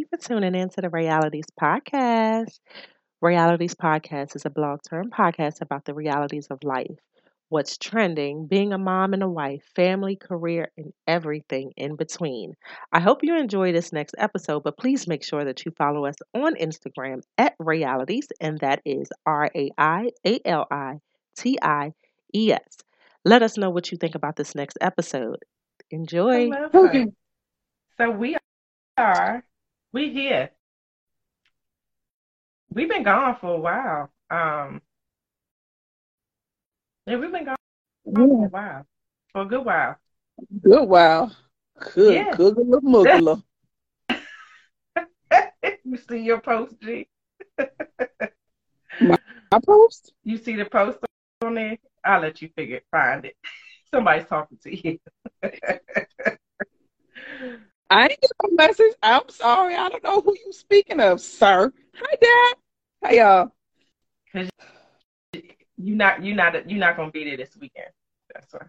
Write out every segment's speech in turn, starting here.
you for tuning in to the Realities Podcast. Realities Podcast is a blog term podcast about the realities of life, what's trending, being a mom and a wife, family, career, and everything in between. I hope you enjoy this next episode, but please make sure that you follow us on Instagram at Realities, and that is R A I A L I T I E S. Let us know what you think about this next episode. Enjoy. So we are we here. We've been gone for a while. Um yeah, we've been gone for a while. For a good while. Good while. Good, Yeah. little muggler. you see your post, G. My post? You see the post on there? I'll let you figure it, find it. Somebody's talking to you. I ain't get no message. I'm sorry. I don't know who you speaking of, sir. Hi, Dad. Hi, y'all. Cause you not you not you not gonna be there this weekend. That's why.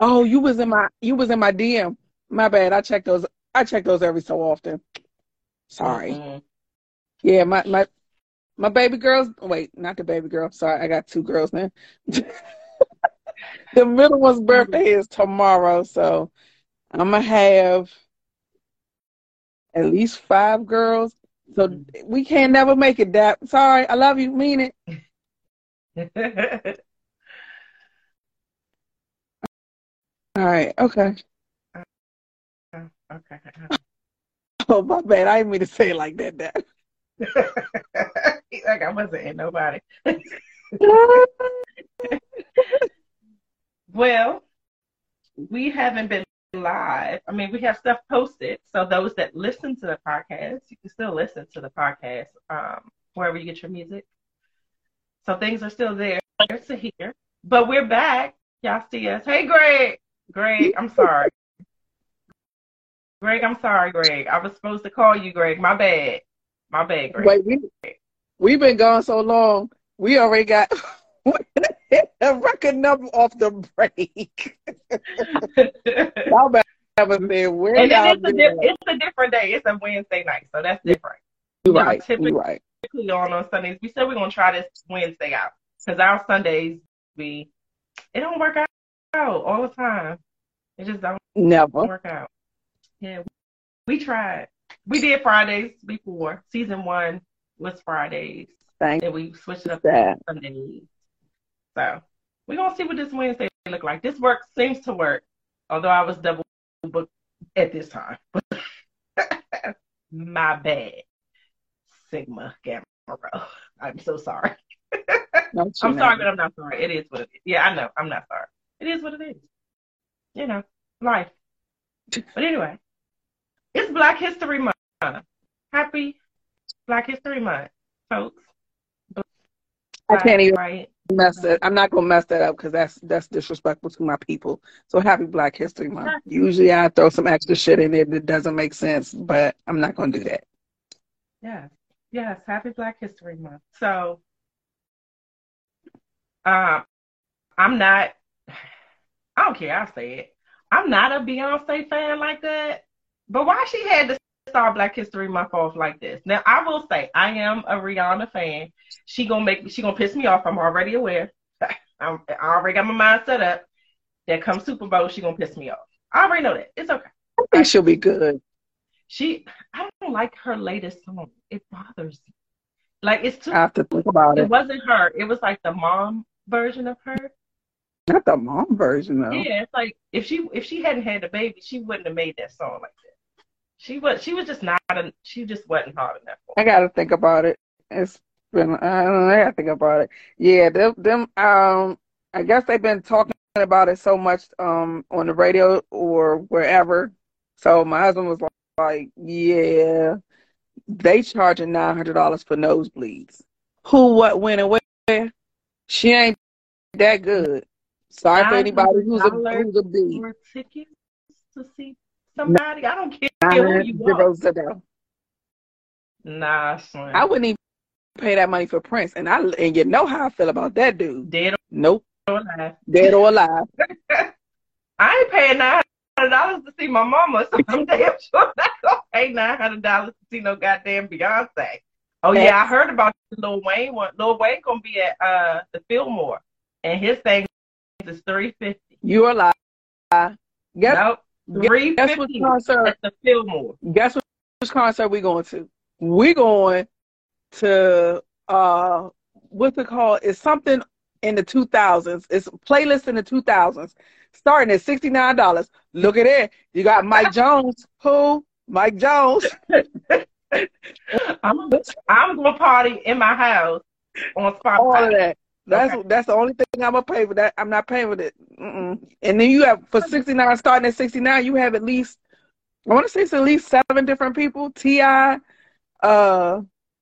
Oh, you was in my you was in my DM. My bad. I check those. I check those every so often. Sorry. Mhm. Yeah, my my my baby girls. Wait, not the baby girl. Sorry, I got two girls now. the middle one's birthday is tomorrow, so I'm gonna have at least five girls. So mm-hmm. we can't never make it. That sorry, I love you, mean it. All right, okay. Uh, okay. Oh my bad, I didn't mean to say it like that. Dad. like I wasn't in nobody. Well, we haven't been live. I mean, we have stuff posted. So those that listen to the podcast, you can still listen to the podcast um, wherever you get your music. So things are still there to hear. But we're back. Y'all see us. Hey, Greg. Greg, I'm sorry. Greg, I'm sorry, Greg. I was supposed to call you, Greg. My bad. My bad, Greg. Wait, we we've been gone so long. We already got a record number off the break. Y'all better there. Where and y'all it's a, been di- at? it's a different day. It's a Wednesday night, so that's different. You Yeah, right. typically- You right. typically on on Sundays. We said we're gonna try this Wednesday out because our Sundays we it don't work out all the time. It just don't Never. work out. Yeah, we tried. We did Fridays before. Season one was Fridays, Thank and we switched it up to Sundays. So we're gonna see what this Wednesday look like. This work seems to work, although I was double booked at this time. My bad. Sigma Gamma Rho. I'm so sorry. I'm know. sorry, but I'm not sorry. It is what it is. Yeah, I know. I'm not sorry. It is what it is. You know, life. But anyway, it's Black History Month. Happy Black History Month, folks. I can't even right. Mess that. I'm not gonna mess that up because that's that's disrespectful to my people. So happy Black History Month. Usually I throw some extra shit in there that doesn't make sense, but I'm not gonna do that. Yes, yes. Happy Black History Month. So, um, I'm not. I don't care. I say it. I'm not a Beyonce fan like that. But why she had to start Black History Month off like this? Now, I will say I am a Rihanna fan. She gonna make me. She gonna piss me off. I'm already aware. I'm, I already got my mind set up. That come Super Bowl, she gonna piss me off. I already know that. It's okay. I think she'll be good. She. I don't like her latest song. It bothers me. Like it's too I have to think about it it. wasn't her. It was like the mom version of her. Not the mom version though. Yeah, it's like if she if she hadn't had the baby, she wouldn't have made that song like that. She was she was just not a, she just wasn't hard enough. I gotta think about it. It's been I don't know, I gotta think about it. Yeah, them them um I guess they've been talking about it so much um on the radio or wherever. So my husband was like, like yeah, they charging nine hundred dollars for nosebleeds. Who, what, when, and where? She ain't that good. Sorry for anybody who's a $900 who's a B. Tickets to see somebody, I don't care who you are. zeros a day. Nah, son. I wouldn't even pay that money for Prince, and I and you know how I feel about that dude. Dead Nope, or alive. dead or alive. I ain't paying nine hundred dollars to see my mama, so I'm damn sure not gonna pay nine hundred dollars to see no goddamn Beyonce. Oh yeah, I heard about Lil Wayne one. Lil Wayne gonna be at uh the Fillmore, and his thing is three fifty. You are lying. Guess, Nope, three guess what fifty concert? at the Fillmore. Guess what which concert we going to? We going to uh what's it called? It's something in the two thousands. It's a playlist in the two thousands, starting at sixty nine dollars. Look at it. You got Mike Jones. Who? Mike Jones. I'm I'm gonna party in my house on Spotify. All of that. That's Okay. that's the only thing I'm gonna pay for. That I'm not paying with it. Mm-mm. And then you have for sixty nine, starting at sixty nine, you have at least I want to say it's at least seven different people. T.I., uh,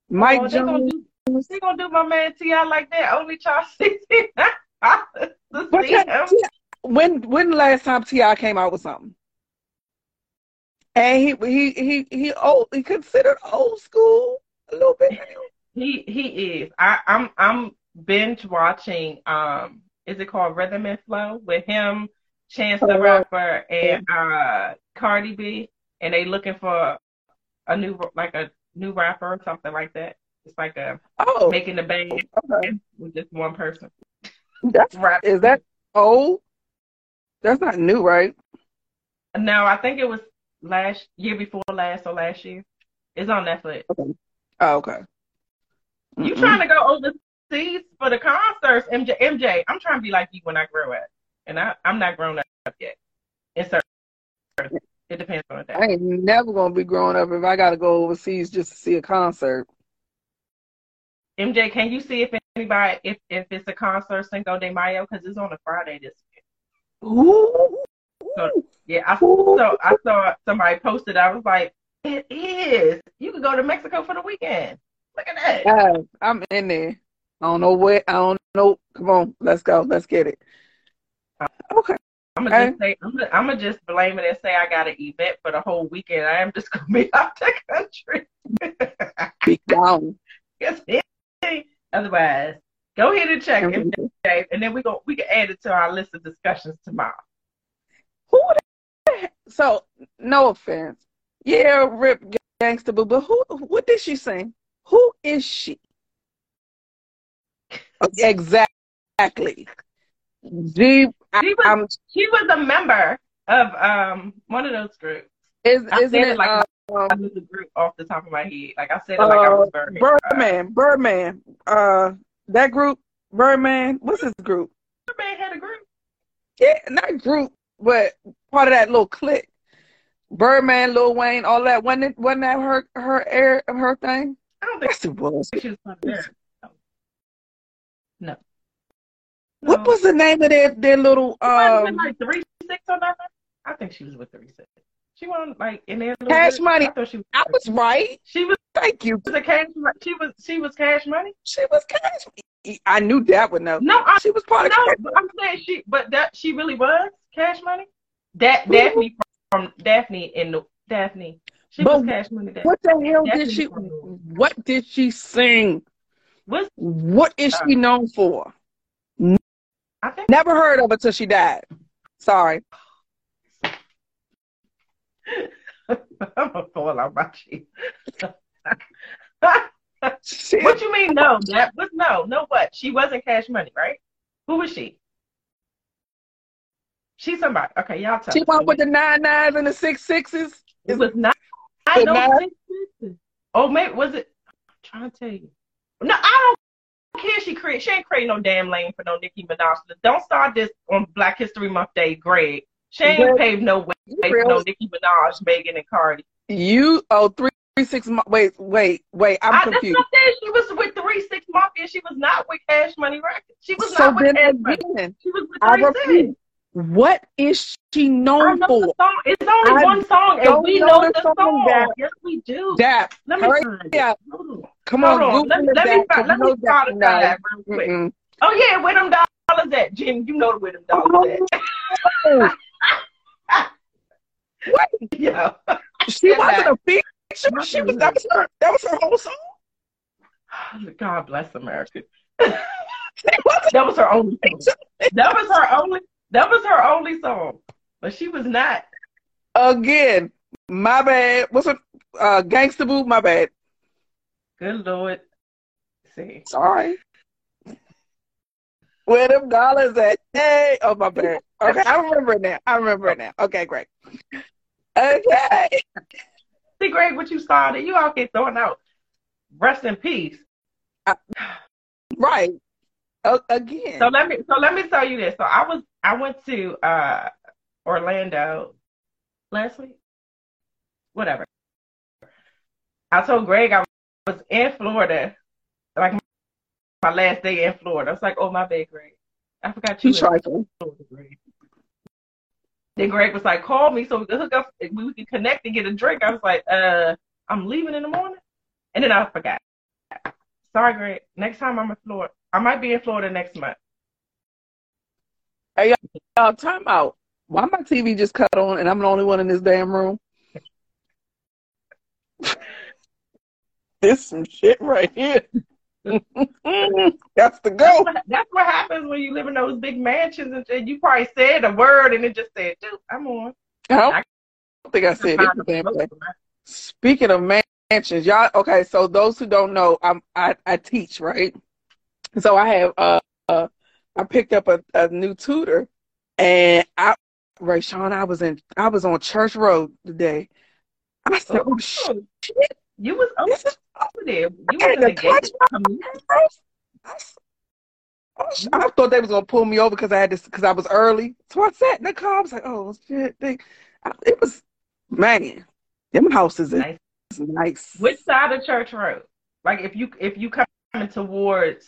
Mike Oh, Jones. do they gonna do my man T.I. like that? Only charge sixty nine But see that- him. T.I. when when the last time T.I. came out with something? And he he he he old he considered old school a little bit. He he is. I, I'm I'm binge watching. Um, is it called Rhythm and Flow with him, Chance the Rapper, and uh Cardi B, and they looking for a new like a new rapper or something like that. It's like a Oh, making the band okay. with just one person. That's Rap. is that old? That's not new, right? No, I think it was last year before last or last year. It's on Netflix. Oh, okay. You trying to go overseas for the concerts, MJ? MJ, I'm trying to be like you when I grow up, and I I'm not grown up yet. In certain, it depends on the day. I ain't never gonna be growing up if I gotta go overseas just to see a concert. MJ, can you see if anybody if if it's a concert Cinco de Mayo because it's on a Friday this year? Ooh. Yeah, I so I saw somebody posted. I was like, it is. You can go to Mexico for the weekend. Look at that. Yeah, I'm in there. I don't know where. I don't know. Come on, let's go. Let's get it. Okay. I'm gonna just say I'm gonna, I'm gonna just blame it and say I got an event for the whole weekend. I am just gonna be out the country. be down. Yes, Otherwise, go ahead and check it, Dave, and then we go we can add it to our list of discussions tomorrow. Who the? So, no offense. Yeah, Rip Gangsta Boo, but who? What did she sing? Who is she? Exactly. I, She was I'm, she was a member of um one of those groups. is, isn't it like uh, I knew the group off the top of my head. Like I said like I uh, was very Birdman? Birdman. Uh, that group, Birdman. What's his group? Birdman had a group. Yeah, not group, but part of that little clique. Birdman, Lil Wayne, all that. Wasn't it? Wasn't that her her air her thing? I don't think Yes, it was. she was of there. No. What No. was the name of their their little She might have been um like three six or nothing. I think she was with three six. She wasn't like in there. Cash Money? I she was. I was right. She was Thank you. a cash. She was. She was cash money. She was cash. I knew that would know. No, I She was part of no. Cash. but I'm saying she, but that she really was cash money. That Daphne from, from Daphne in the Daphne. She But was cash money. Daphne. What the hell did she? What did she sing? What's What is she uh, known for? I think Never heard of her till she died. Sorry. I'm gonna fall out my cheek. She, what you mean? No, that was no, no. What? She wasn't cash money, right? Who was she? She's somebody. Okay, y'all tell. she us. went with the nine nines and the six sixes. It was not. I know. six- Oh, maybe was it? I'm trying to tell you. No, I don't care. She create. She ain't creating no damn lane for no Nicki Minaj. Don't start this on Black History Month Day, Greg. She ain't Greg, paved no way for no Nicki Minaj, Megan, and Cardi. You oh three three six. mo- Wait wait wait. I'm I, that's confused. what I said. She was with Three Six Mafia. She was not with Cash Money Records. She was So not with Cash Money. again, She was with I Three Six. What is she known know for? It's only I one song, and we know the song, song. Yes, we do. Dap. Let me Hurry find up. it. Come Hold on, on. Let, me- let me Dap, let me know Dap Spotify knows. that real quick. Mm-mm. Oh yeah, where them dollars at, Jen? You know where them dollars Oh, at. Wait, yeah. she wasn't Dap. a feature. She was that was her that was her whole song. God bless America. That was her only song. That was her only. That was her only song. But she was not. Again, my bad. What's a Uh, gangsta boo. My bad. Good lord. See. Sorry. Where them dollars at? Hey, oh my bad. Okay, I remember it now. I remember it now. Okay, great. Okay. See, Greg, what you started, you all get throwing out. Rest in peace. Right. Uh, again. So let me so let me tell you this. So I was I went to uh Orlando last week. Whatever. I told Greg I was in Florida, like my last day in Florida. I was like, oh my bad, Greg. I forgot you. Greg. Then Greg was like, call me so we could hook up, we could connect and get a drink. I was like, uh, I'm leaving in the morning. And then I forgot. Sorry, Greg. Next time I'm in Florida. I might be in Florida next month. Hey, y'all, time out. Why my TV just cut on and I'm the only one in this damn room? this some shit right here. That's the go. That's what, that's what happens when you live in those big mansions and shit. You probably said a word and it just said, dude, I'm on. I don't think I said it. Speaking of mansions, y'all, okay, so those who don't know, I'm, I, I teach, right? So I have, uh, uh I picked up a, a new tutor and I, Ray Sean, I was in, I was on Church Road today. I said, oh, oh shit. You was over, over there. You was in the I thought they was gonna pull me over because I had this because I was early. So I sat in the car. I was like, "Oh shit!" They, it was man, them houses is nice. nice. Which side of Church Road? Like if you if you coming towards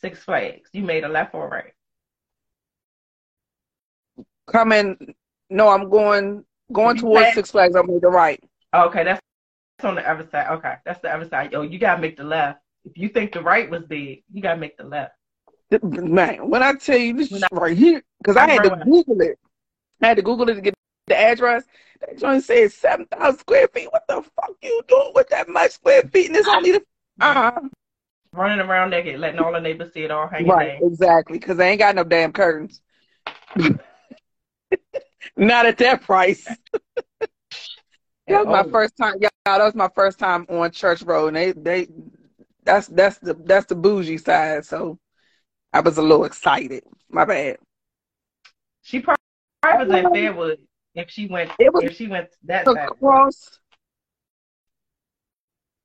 Six Flags, you made a left or right? Coming, no, I'm going going towards Six Flags. I made the right. Okay, that's on the other side. Okay, that's the other side. Yo, you gotta make the left. If you think the right was big, you gotta make the left. Man, when I tell you this when right here, because I had to Google it. I had to Google it to get the address. That joint says seven thousand square feet. What the fuck you doing with that much square feet? And it's only the uh-huh. running around naked, letting all the neighbors see it all hanging. Right, down. exactly. Because they ain't got no damn curtains. Not at that price. that was my first time. Yeah, that was my first time on Church Road, and they they that's that's the that's the bougie side. So I was a little excited. My bad. She probably was in Fairwood if she went. It was if she went that across.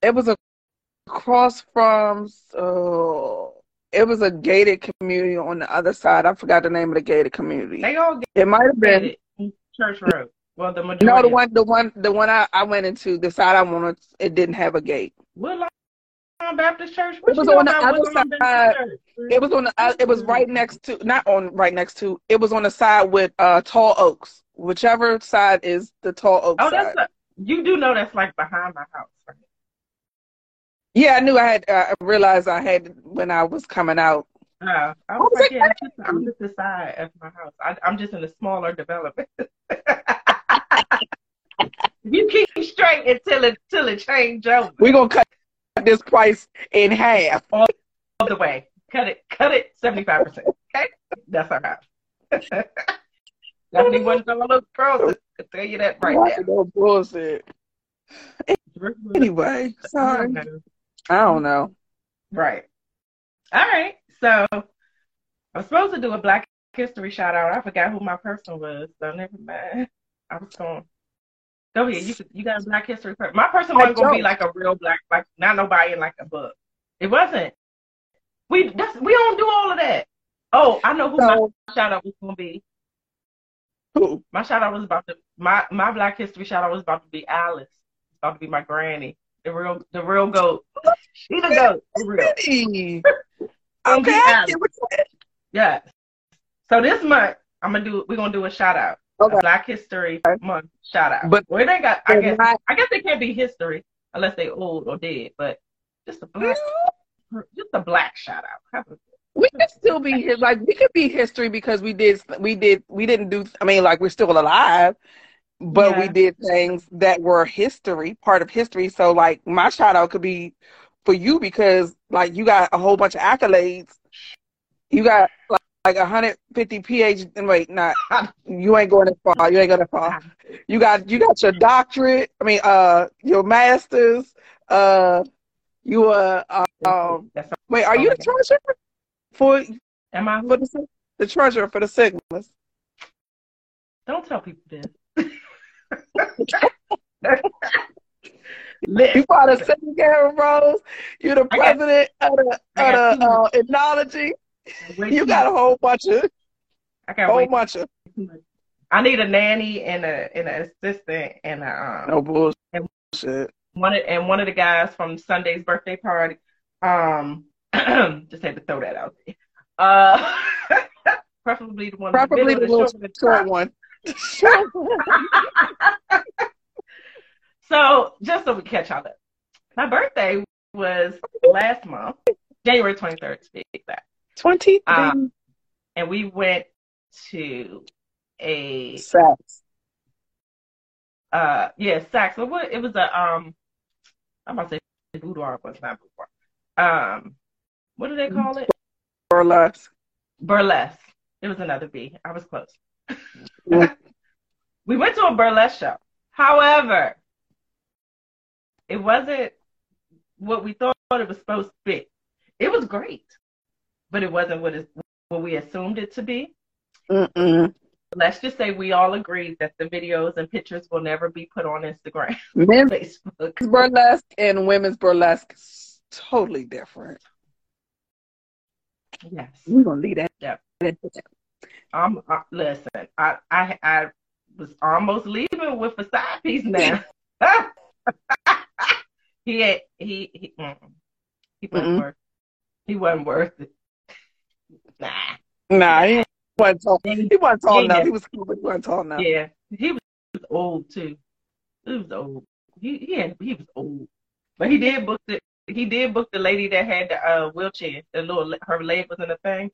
It was across from. Uh, it was a gated community on the other side. I forgot the name of the gated community. They all. It might have been Church Road. Well, the majority. No, the one, the one, the one I, I went into, the side I wanted, it didn't have a gate. Woodlawn Baptist Church. What it was on the other side. It was on the. Uh, it was right next to, not on right next to. It was on the side with uh tall oaks. Whichever side is the tall oaks. Oh, that's a, you do know that's like behind my house, right? Yeah, I knew I had. Uh, I realized I had when I was coming out. Oh, I was, was like, yeah, just, I'm just the side of my house. I, I'm just in a smaller development. You keep straight until it till it change over. We're gonna cut this price in half. All the way. Cut it, cut it 75%. Okay? That's all right. Definitely wasn't all those pros. I tell you that right now. No bullshit. Anyway, sorry. I don't know. Right. All right. So I was supposed to do a Black History shout out. I forgot who my person was, so never mind. I was going. Go ahead. You you got a Black History person. My person wasn't gonna be like a real black, like not nobody in like a book. It wasn't. We that's we don't do all of that. Oh, I know who so, my shout out was gonna be. Who? My shout out was about to my my Black History shout out was about to be Alice. It's about to be my granny, the real the real goat. She the goat. The real. okay. Yeah. So this month I'm gonna do. We're gonna do a shout out. Okay. Black History Month shout out. But well, they got. I guess. Not, I guess they can't be history unless they old or dead. But just a black, mm-hmm. just a black shout out. We could still be like we could be history because we did we did we didn't do. I mean, like we're still alive, but yeah. we did things that were history, part of history. So like my shout out could be for you because like you got a whole bunch of accolades. You got like like 150 PhD. Wait, not you ain't going that far. You ain't going that far. You got you got your doctorate. I mean, uh, your masters. Uh, you uh, um, That's wait, are you the treasurer for am I? for the the treasurer for the Sigmas? Don't tell people this. You part of Secretary Rose. You're the got- president of the, of the uh. Way you got a whole bunch of. I can't whole bunch of. I need a nanny and a and an assistant and a um, no bullshit. And one of, and one of the guys from Sunday's birthday party. Um, just had to throw that out there. Uh, preferably the one. Preferably the, the little short one. so just so we catch all up, my birthday was last month, January twenty third. Speak that. 23. Ah, um, and we went to a sex. Uh, yeah, sex. But what it was a um, I'm about to say boudoir, but it's not boudoir. Um, what do they call it? Burlesque. Burlesque. It was another B. I was close. We went to a burlesque show. However, it wasn't what we thought it was supposed to be. It was great but it wasn't what it, what we assumed it to be. Mm-mm. Let's just say we all agreed that the videos and pictures will never be put on Instagram, Men's Facebook. burlesque and women's burlesque is totally different. Yes. We're gonna leave that. Yep. I'm uh, listen. I, I I was almost leaving with a side piece now. he had, he he mm, he wasn't Mm-mm. worth he wasn't worth it. Nah. Nah, he wasn't tall. He wasn't tall Yeah. enough. He was cool, but he wasn't tall enough. Yeah, he was old too. He was old. He he had, he was old, but he did book the he did book the lady that had the uh, wheelchair. The little her leg was in the thing.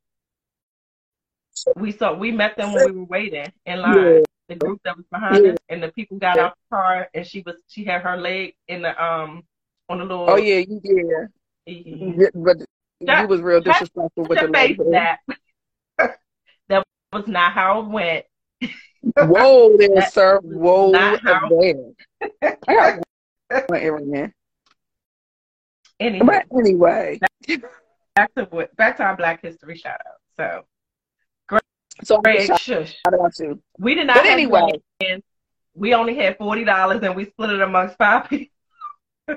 We saw we met them when we were waiting in line. Yeah. The group that was behind Yeah. us, and the people got out the car, and she was she had her leg in the um on the little. Oh yeah, you did. yeah. Yeah, But you was real disrespectful with the lady. that that was not how it went. Whoa there, That sir. Whoa there. I got one. Anyway, But anyway, back to what back to our Black History shout out. So great, so Greg, shout shush. out to. We did not But anyway. We only had forty dollars and we split it amongst five people. we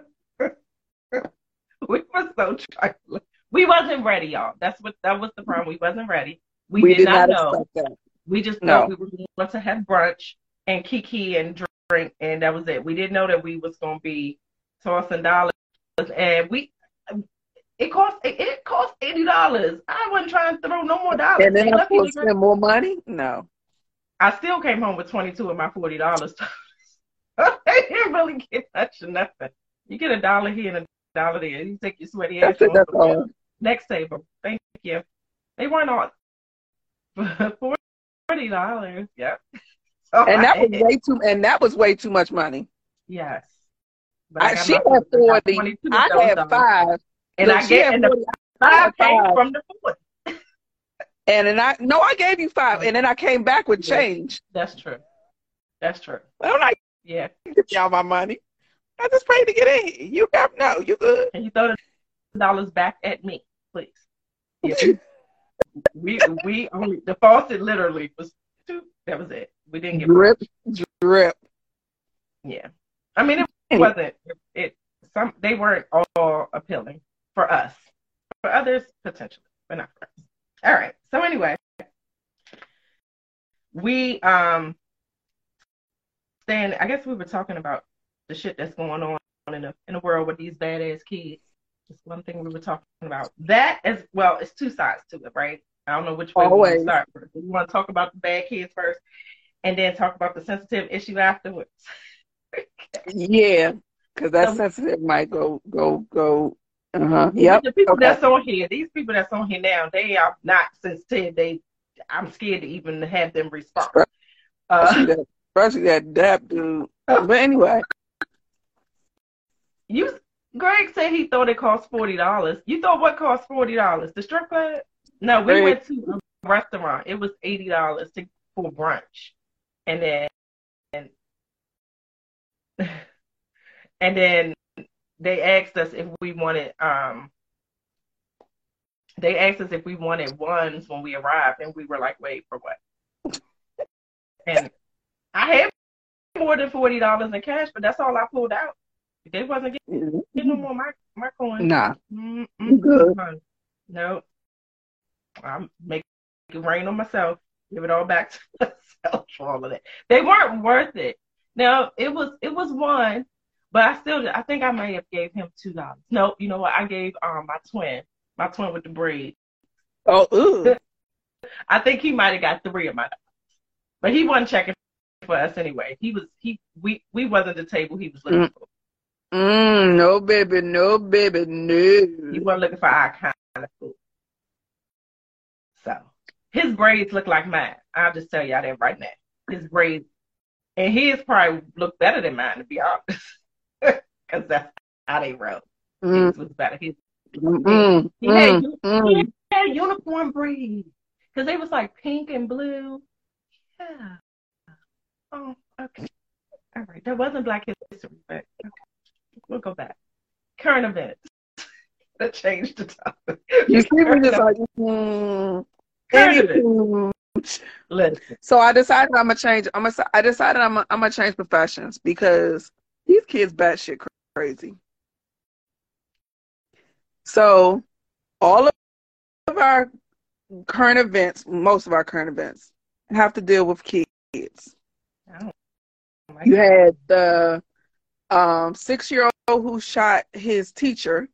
were so trifling. We wasn't ready, y'all. That's what that was the problem. We wasn't ready. We, we, did, not, know. that. We just No. thought we were going to have brunch and kiki and drink, and that was it. We didn't know that we was going to be tossing dollars, and we it cost it, it cost eighty dollars. I wasn't trying to throw no more dollars. And then I'm lucky supposed to to spend more money? No. I still came home with 22 of my $40. I didn't really get much of nothing. You get a dollar here and a dollar there. You take your sweaty ass That's that's. Next table. Thank you. They weren't all $40. Yep. So oh, And that I- was way too and that was way too much money. Yes. But I, she had forty. 22 of I had dollars. five. And I get had and the 40. five came five. from the food. And then I no, I gave you five, and then I came back with change. That's true. That's true. I'm like, Yeah. give y'all my money. I just paid to get in. here. You got no, you good. Can you throw the dollars back at me, please? Yeah. we we only the faucet literally was two. That was it. We didn't get Drip, drip. yeah. I mean, it wasn't. It, it some they weren't all appealing for us. For others, potentially, but not for us. All right. So anyway, we um. Then I guess we were talking about the shit that's going on in the in the world with these badass kids. That's one thing we were talking about. That as well, it's two sides to it, right? I don't know which way we want Always. to start first. We want to talk about the bad kids first, and then talk about the sensitive issue afterwards. Yeah, because that So- sensitive might go, go, go. Uh huh. Yep. The people Okay. that's on here, these people that's on here now, they are not sensitive. They, I'm scared to even have them respond. Especially Uh, that, especially that dap dude. But anyway, you, Greg said he thought it cost forty dollars. You thought what cost forty dollars? The strip club? No, we Greg. went to a restaurant. It was eighty dollars for brunch, and then and, and then they asked us if we wanted um they asked us if we wanted ones when we arrived, and we were like, "Wait for what?" and I had more than forty dollars in cash, but that's all I pulled out. They wasn't getting, getting no more my my coins. Nah, Mm-mm. good. No, I'm making it rain on myself. Give it all back to myself for all of that. They weren't worth it. Now it was it was one, but I still I think I may have gave him two dollars. No, you know what? I gave um my twin, my twin with the braid. Oh, ooh. I think he might have got three of my dollars, but he wasn't checking for us anyway. He was he we we wasn't the table he was looking Mm. for. Mm, no, baby, no, baby, no. wasn't looking for our kind of food. So his braids look like mine. I'll just tell y'all that right now. His braids, and his probably look better than mine to be honest, because that's how they roll. Mm, His was better. His mm, He had, mm, mm. he had uniform braids because they was like pink and blue. Yeah. Oh, okay. All right. That wasn't Black History, but okay. We'll go back. Current events. that changed the topic. You see Current just like, mm, Current events. Listen. So I decided I'm gonna change. I'm gonna. I decided I'm. Gonna, I'm gonna change professions because these kids batshit cra- crazy. So, all of our current events, most of our current events, have to deal with kids. I You it. had the um, six-year-old who shot his teacher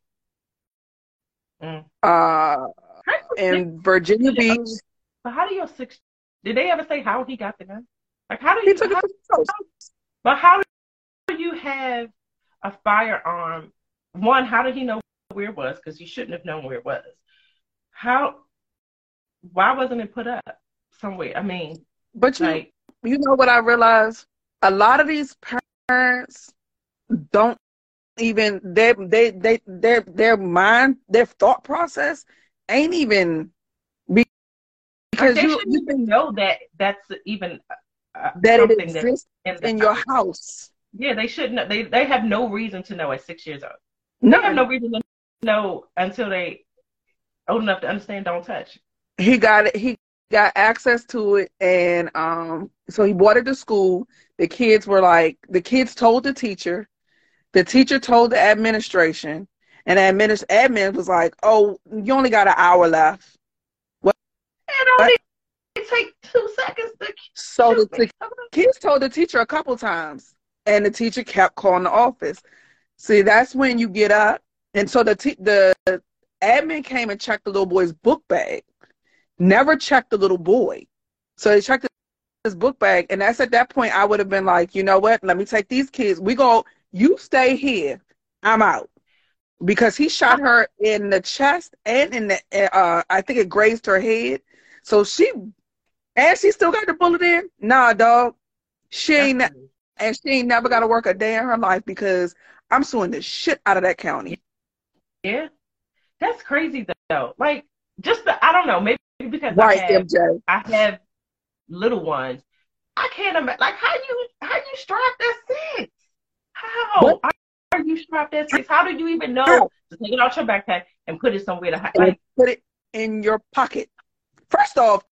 Mm. uh, How in Virginia. Beach. But how do your six? Did they ever say how he got the gun? Like how do He you? took it how- the coast. but how do you have a firearm? One, how did he know where it was? Because he shouldn't have known where it was. How? Why wasn't it put up somewhere? I mean, But you, like, you know what I realized? A lot of these parents don't even they they they their their mind their thought process ain't even be, because they you, shouldn't even know that that's even uh, that it exists in, in your house. Yeah, they shouldn't. know- They they have no reason to know at six years old. They have No, no reason to know until they old enough to understand. Don't touch. he got it. He got access to it, and um, so he brought it to school. The kids were like, the kids told the teacher, the teacher told the administration, and the administ- admin was like, "Oh, you only got an hour left." What? It only take two seconds to So the, the kids told the teacher a couple times, and the teacher kept calling the office. See, that's when you get up, and so the te- the admin came and checked the little boy's book bag. Never checked the little boy, so they checked his book bag, and that's at that point I would have been like, you know what? Let me take these kids. We go. You stay here. I'm out because he shot her in the chest and in the uh, I think it grazed her head. So she and she still got the bullet in? Nah, dog. She ain't and she ain't never got to work a day in her life because I'm suing the shit out of that county. Yeah, that's crazy though. Like, just the, I don't know. Maybe because Right, I have MJ. I have little ones. I can't imagine. Like, how you how you strapped that six? How What? are, are you strapped at six? How do you even know to take it out your backpack and put it somewhere to hide? Like, put it in your pocket. First off,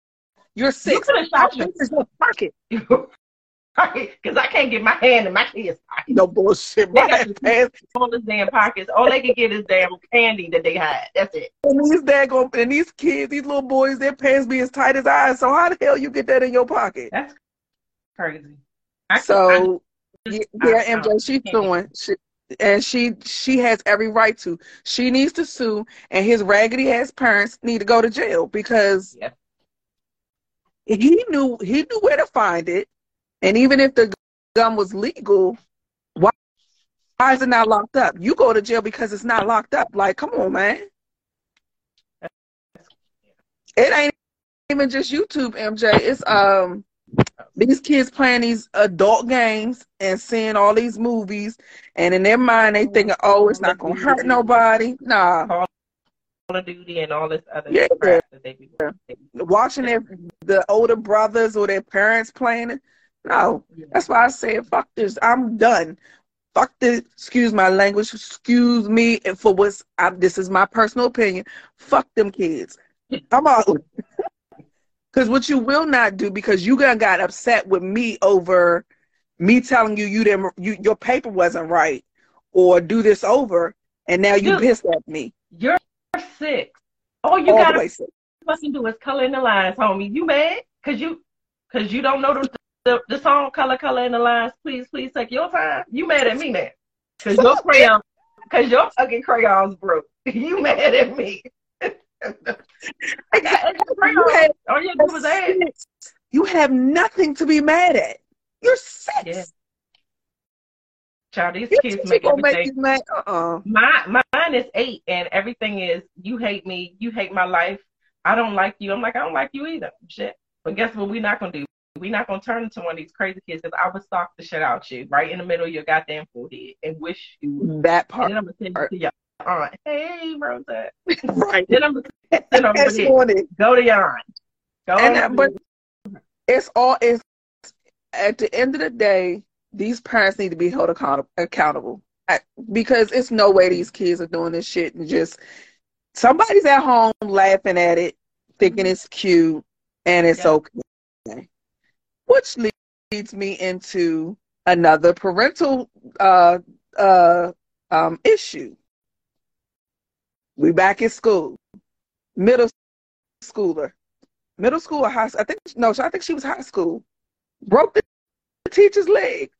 you're you six. could have shot your pocket? because I can't get my hand in my kid's pocket. No bullshit. They My got pants all his damn pockets. All they can get is damn candy that they hide. That's it. and these daggone and these kids, these little boys, their pants be as tight as eyes. So how the hell you get that in your pocket? That's crazy. I, I So yeah, MJ, she's suing. She, and she she has every right to. She needs to sue, and his raggedy ass parents need to go to jail because Yep. he knew he knew where to find it. And even if the gun was legal, why, why is it not locked up? You go to jail because it's not locked up. Like, come on, man. It ain't even just YouTube, MJ. It's um these kids playing these adult games and seeing all these movies, and in their mind they thinking, "Oh, it's not gonna hurt nobody." Nah, Call of Duty and all this other Yeah. crap that they be doing. Watching their the older brothers or their parents playing it. No, Yeah. that's why I said fuck this. I'm done. Fuck this. Excuse my language. Excuse me for what's. I, this is my personal opinion. Fuck them kids. Come on. Because what you will not do, because you gonna got upset with me over me telling you you didn't, you your paper wasn't right, or do this over, and now you pissed at me. You're six. All you all gotta fucking do is color in the lines, homie. You mad? Cause you, cause you don't know the, the the song "Color Color in the Lines." Please, please take your time. You mad at me now? Cause your crayon, cause your fucking crayons broke. You mad at me? Extra oh, You All do was. You have nothing to be mad at. You're six. Yeah. Child, these kids make make everything. mad? Uh-uh. My mine is eight, and everything is you hate me, you hate my life. I don't like you. I'm like I don't like you either. Shit. But guess what? We're not gonna do. We're not gonna turn into one of these crazy kids because I would stalk the shit out you right in the middle of your goddamn forehead and wish you. That And part. then I'm gonna send you to your aunt. Hey, Rosette. right. Then I'm gonna send over That's it. Go to your aunt. Go And on that- over but it's all it's at the end of the day, these parents need to be held account- accountable. I- Because it's no way these kids are doing this shit and just somebody's at home laughing at it, thinking it's cute and it's Yeah. okay. Which leads me into another parental uh uh um issue. We back at school. Middle schooler. Middle school or high school. I think no, I think she was high school. Broke the teacher's leg.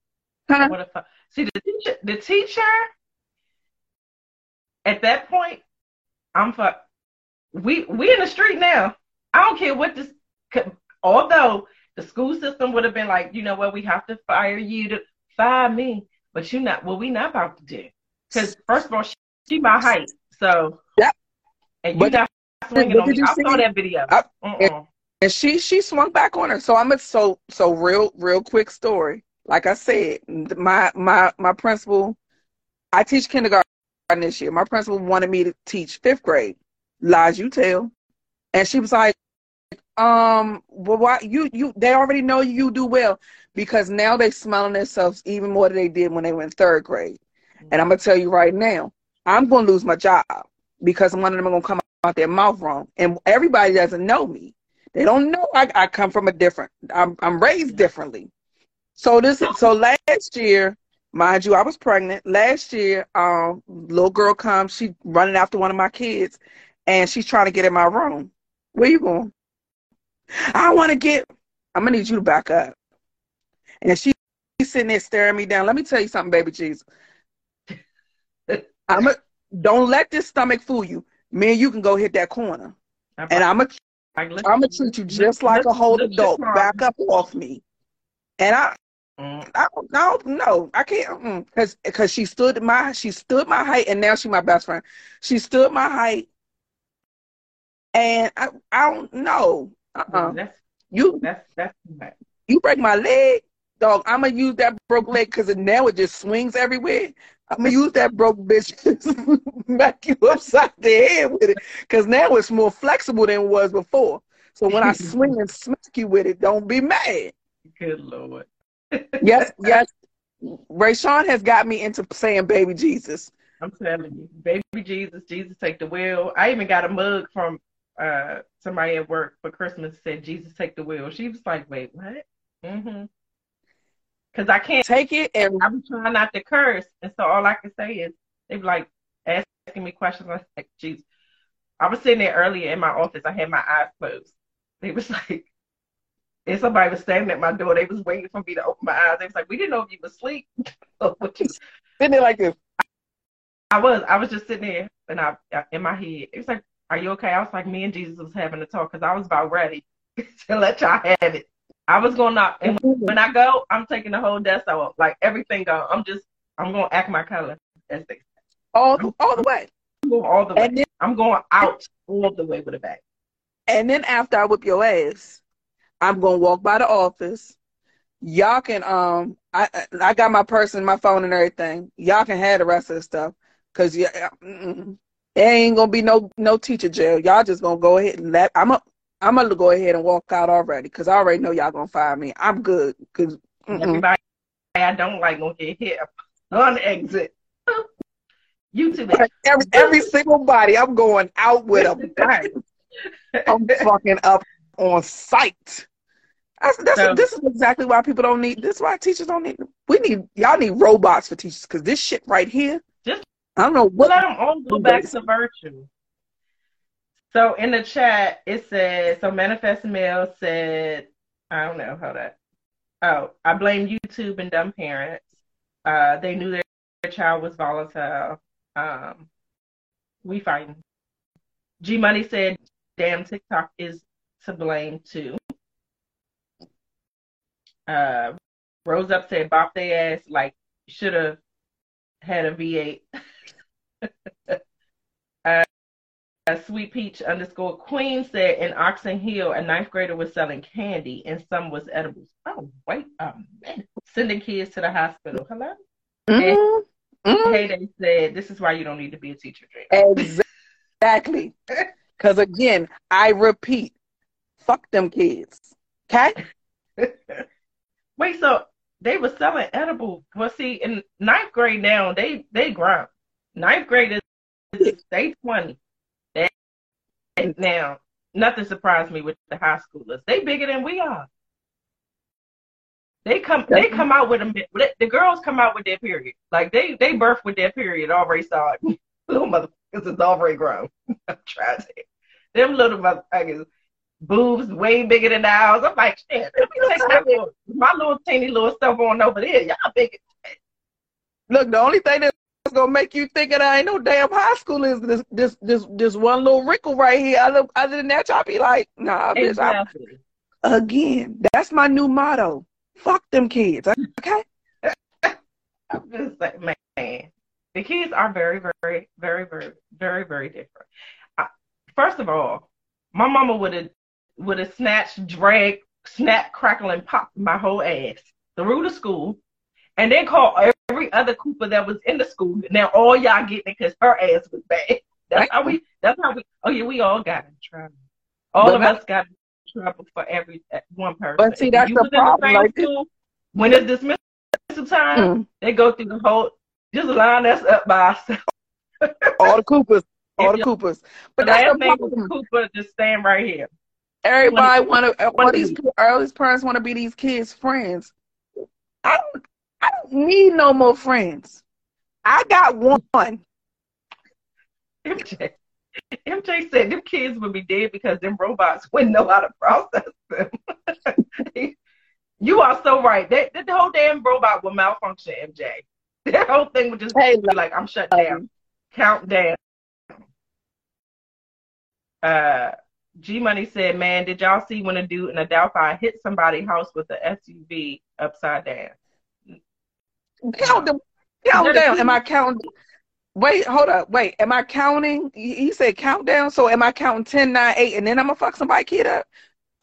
Huh? What if I, see the teacher? The teacher at that point, I'm for we we in the street now. I don't care what this. Although the school system would have been like, you know what, we have to fire you to fire me, but you not. Well, we not about to do because first of all, she, she my height, so Yep. And you But- not swinging on me. you I saw that video. I- Mm-mm. and she she swung back on her. So I'm a so so real real quick story. Like I said, my my my principal, I teach kindergarten this year. My principal wanted me to teach fifth grade. Lies you tell, and she was like, um, well, why you you they already know you do well because now they smelling themselves even more than they did when they were in third grade. And I'm gonna tell you right now, I'm gonna lose my job because one of them are gonna come out their mouth wrong, and everybody doesn't know me. They don't know I, I come from a different. I'm I'm raised differently. So this so last year, mind you, I was pregnant. Last year, um, little girl comes, she running after one of my kids, and she's trying to get in my room. Where you going? I want to get. I'm gonna need you to back up. And she, she's sitting there staring me down. Let me tell you something, baby Jesus. I'm a, don't let this stomach fool you. Me and you can go hit that corner, and I'm gonna like, look- I'm gonna treat you just like a whole adult. Back up off me. And I, Mm. I don't, no, no, I can't, because because she stood my she stood my height, and now she's my best friend. She stood my height, and I I don't know. Uh-uh. That's You that's that's you break my leg, dog. I'm gonna use that broke leg because now it just swings everywhere. I'm gonna use that broke bitch to smack you upside the head with it because now it's more flexible than it was before. So when I swing and smack you with it, don't be mad. Good lord. Yes, yes. Ray Sean has got me into saying baby Jesus. I'm telling you, baby Jesus, Jesus take the wheel. I even got a mug from uh somebody at work for Christmas said Jesus take the wheel. She was like, wait, what? Mm-hmm. Cause I can't. Take it and I was trying not to curse, and so all I can say is they be like asking me questions. I was like, Jesus. I was sitting there earlier in my office. I had my eyes closed. They was like, and somebody was standing at my door. They was waiting for me to open my eyes. They was like, we didn't know if you was asleep. Oh, you sitting there like this. I was. I was just sitting there, and I in my head, it was like, "Are you okay?" I was like, me and Jesus was having a talk because I was about ready to let y'all have it. I was going to, and when I go, I'm taking the whole desk off, like everything gone. I'm just, I'm going to act my color. As they, all all the way. I'm going all the way. Then I'm going out all the way with a bag. and then after I whip your ass, I'm gonna walk by the office. Y'all can um I I- I got my purse and my phone and everything. Y'all can have the rest of the stuff. Cause yeah, mm-mm. There ain't gonna be no no teacher jail. Y'all just gonna go ahead and let. I'm a. I'm gonna go ahead and walk out already because I already know y'all gonna fire me. I'm good because everybody I don't like gonna get hit on exit. YouTube. Every every single body, I'm going out with a bang. I'm fucking up on sight. That's, that's so, this is exactly why people don't need. This is why teachers don't need. We need y'all need robots for teachers because this shit right here. Just I don't know what. Let them all go back to virtual. So in the chat it says so manifest mail said I don't know how that. Oh, I blame YouTube and dumb parents. Uh, they knew their, their child was volatile. Um, we fighting. G Money said, "Damn, TikTok is to blame too." Uh, Rose up said, "Bop their ass like should have had a V8." Sweet Peach underscore Queen said in Oxon Hill, a ninth grader was selling candy and some was edibles. Oh, wait a minute. Sending kids to the hospital. Hello? Mm-hmm. Mm-hmm. Said, This is why you don't need to be a teacher, Dream. Exactly. Because again, I repeat, fuck them kids. Okay? wait, so they were selling edible. Well, see, in ninth grade now, they they grow. Ninth graders, they 20 now, nothing surprised me with the high schoolers. They bigger than we are. They come they come out with them. The girls come out with their period. Like they they birth with their period already started. little motherfuckers is already grown. I'm trying to say. Them little motherfuckers boobs way bigger than ours. I'm like, shit, my little, teeny little stuff on over there. Y'all big. Look, the only thing that's gonna make you think that I ain't no damn high school is this this this this one little wrinkle right here. Other, other than that, y'all be like, nah, exactly. bitch. I'm, again, that's my new motto. Fuck them kids. Okay. I'm just like, man, the kids are very, very, very, very, very, very different. I, first of all, my mama would have would have snatched, dragged, snap, crackle, and pop my whole ass through the school, and then call every other Cooper that was in the school. Now all y'all getting it because her ass was bad. That's how we. That's how we. Oh yeah, we all got in trouble. All but of us got in trouble for every one person. But see, that's the problem. Like school, when it's dismissal time, mm. they go through the whole. Just line us up by ourselves. all the Coopers, all the Coopers. But that's the problem. Cooper just stand right here. Everybody want to. All these all these parents want to be these kids' friends. I don't. I don't need no more friends. I got one. MJ, MJ said them kids would be dead because them robots wouldn't know how to process them. you are so right. That, that the whole damn robot will malfunction, MJ. That whole thing would just hey, be like, I'm shut down. Count down. Uh, G Money said, "Man, did y'all see when a dude in a Delphi hit somebody's house with the SUV upside down?" Count them. Count down. Am I counting? Wait, hold up. Wait, am I counting? He said countdown. So am I counting 10, 9, 8, and then I'm gonna fuck somebody kid up?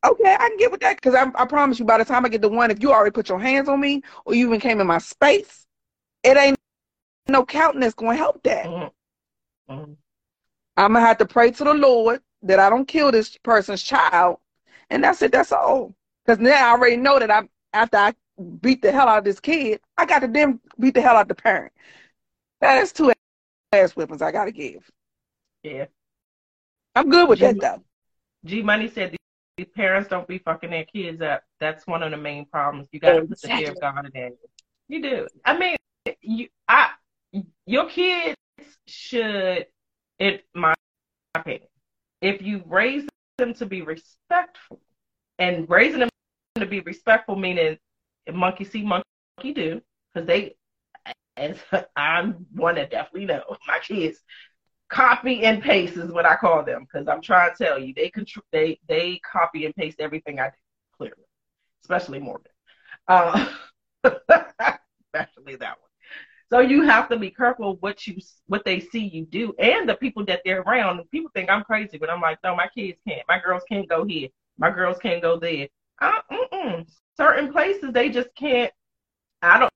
Okay, I can get with that because I, I promise you, by the time I get to one, if you already put your hands on me or you even came in my space, it ain't no counting that's gonna help that. Mm-hmm. Mm-hmm. I'm gonna have to pray to the Lord that I don't kill this person's child, and that's it. That's all. Because now I already know that I'm after I beat the hell out of this kid, I got to then beat the hell out of the parent. That is two ass weapons I got to give. Yeah. I'm good with G- that though. G Money said these parents don't be fucking their kids up. That's one of the main problems. You got to put the fear of God in it. You do. I mean, you, I, your kids should, in my opinion, if you raise them to be respectful, and raising them to be respectful meaning monkey see, monkey do, because they, as I'm one that definitely know, my kids copy and paste is what I call them, because I'm trying to tell you, they control, they they copy and paste everything I do, clearly, especially Morgan, uh, especially that one. So you have to be careful what you what they see you do and the people that they're around. People think I'm crazy, but I'm like, no, my kids can't. My girls can't go here. My girls can't go there. I, certain places they just can't. I don't.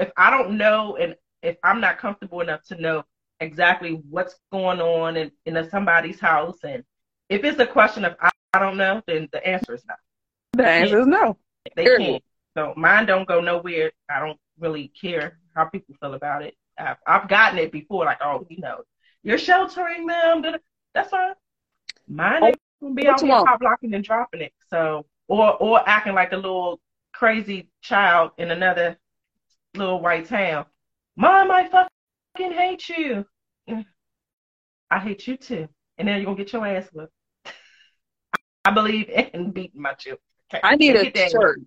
If I don't know, and if I'm not comfortable enough to know exactly what's going on in, in somebody's house. And if it's a question of I, I don't know, then the answer is no. The answer is no. They can't. So mine don't go nowhere. I don't really care how people feel about it. I've, I've gotten it before, like, oh, you know, you're sheltering them. That's fine. Mine oh, ain't gonna be out here pop blocking and dropping it. So, or or acting like a little crazy child in another little white town. Mom, I fucking hate you. I hate you too. And then you're gonna get your ass whipped. I believe in beating my children. Okay. I need a shirt.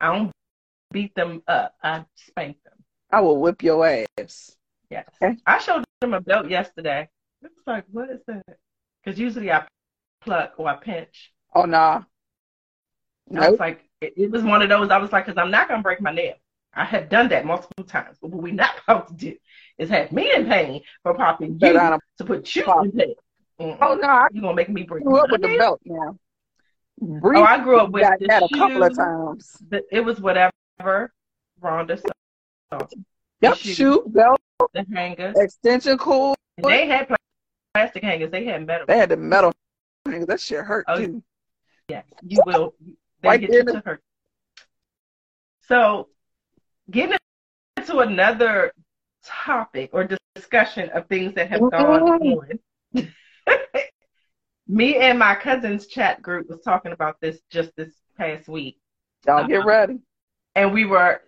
I don't beat them up. I spank them. I will whip your ass. Yes. Okay. I showed them a belt yesterday. It's like, what is that? Because usually I pluck or I pinch. Oh, nah. Nope. I was like, it, it, was one of those. I was like, because I'm not gonna break my nail. I had done that multiple times, but what we're not supposed to do is have me in pain for popping you to put you pop. in pain. Mm-mm. Oh no, you're gonna make me break. Grew up with the belt now. Brief, oh, I grew up with that a couple of times. But it was whatever Rhonda saw. Yep, shoe, shoe, belt, the hanger, extension cord. And they had plastic hangers. They had metal. They had the metal hangers. That shit hurt oh, too. Yes, you will. Right get to hurt. So, getting into another topic or discussion of things that have gone on. Me and my cousin's chat group was talking about this just this past week. Y'all get um, ready. And we were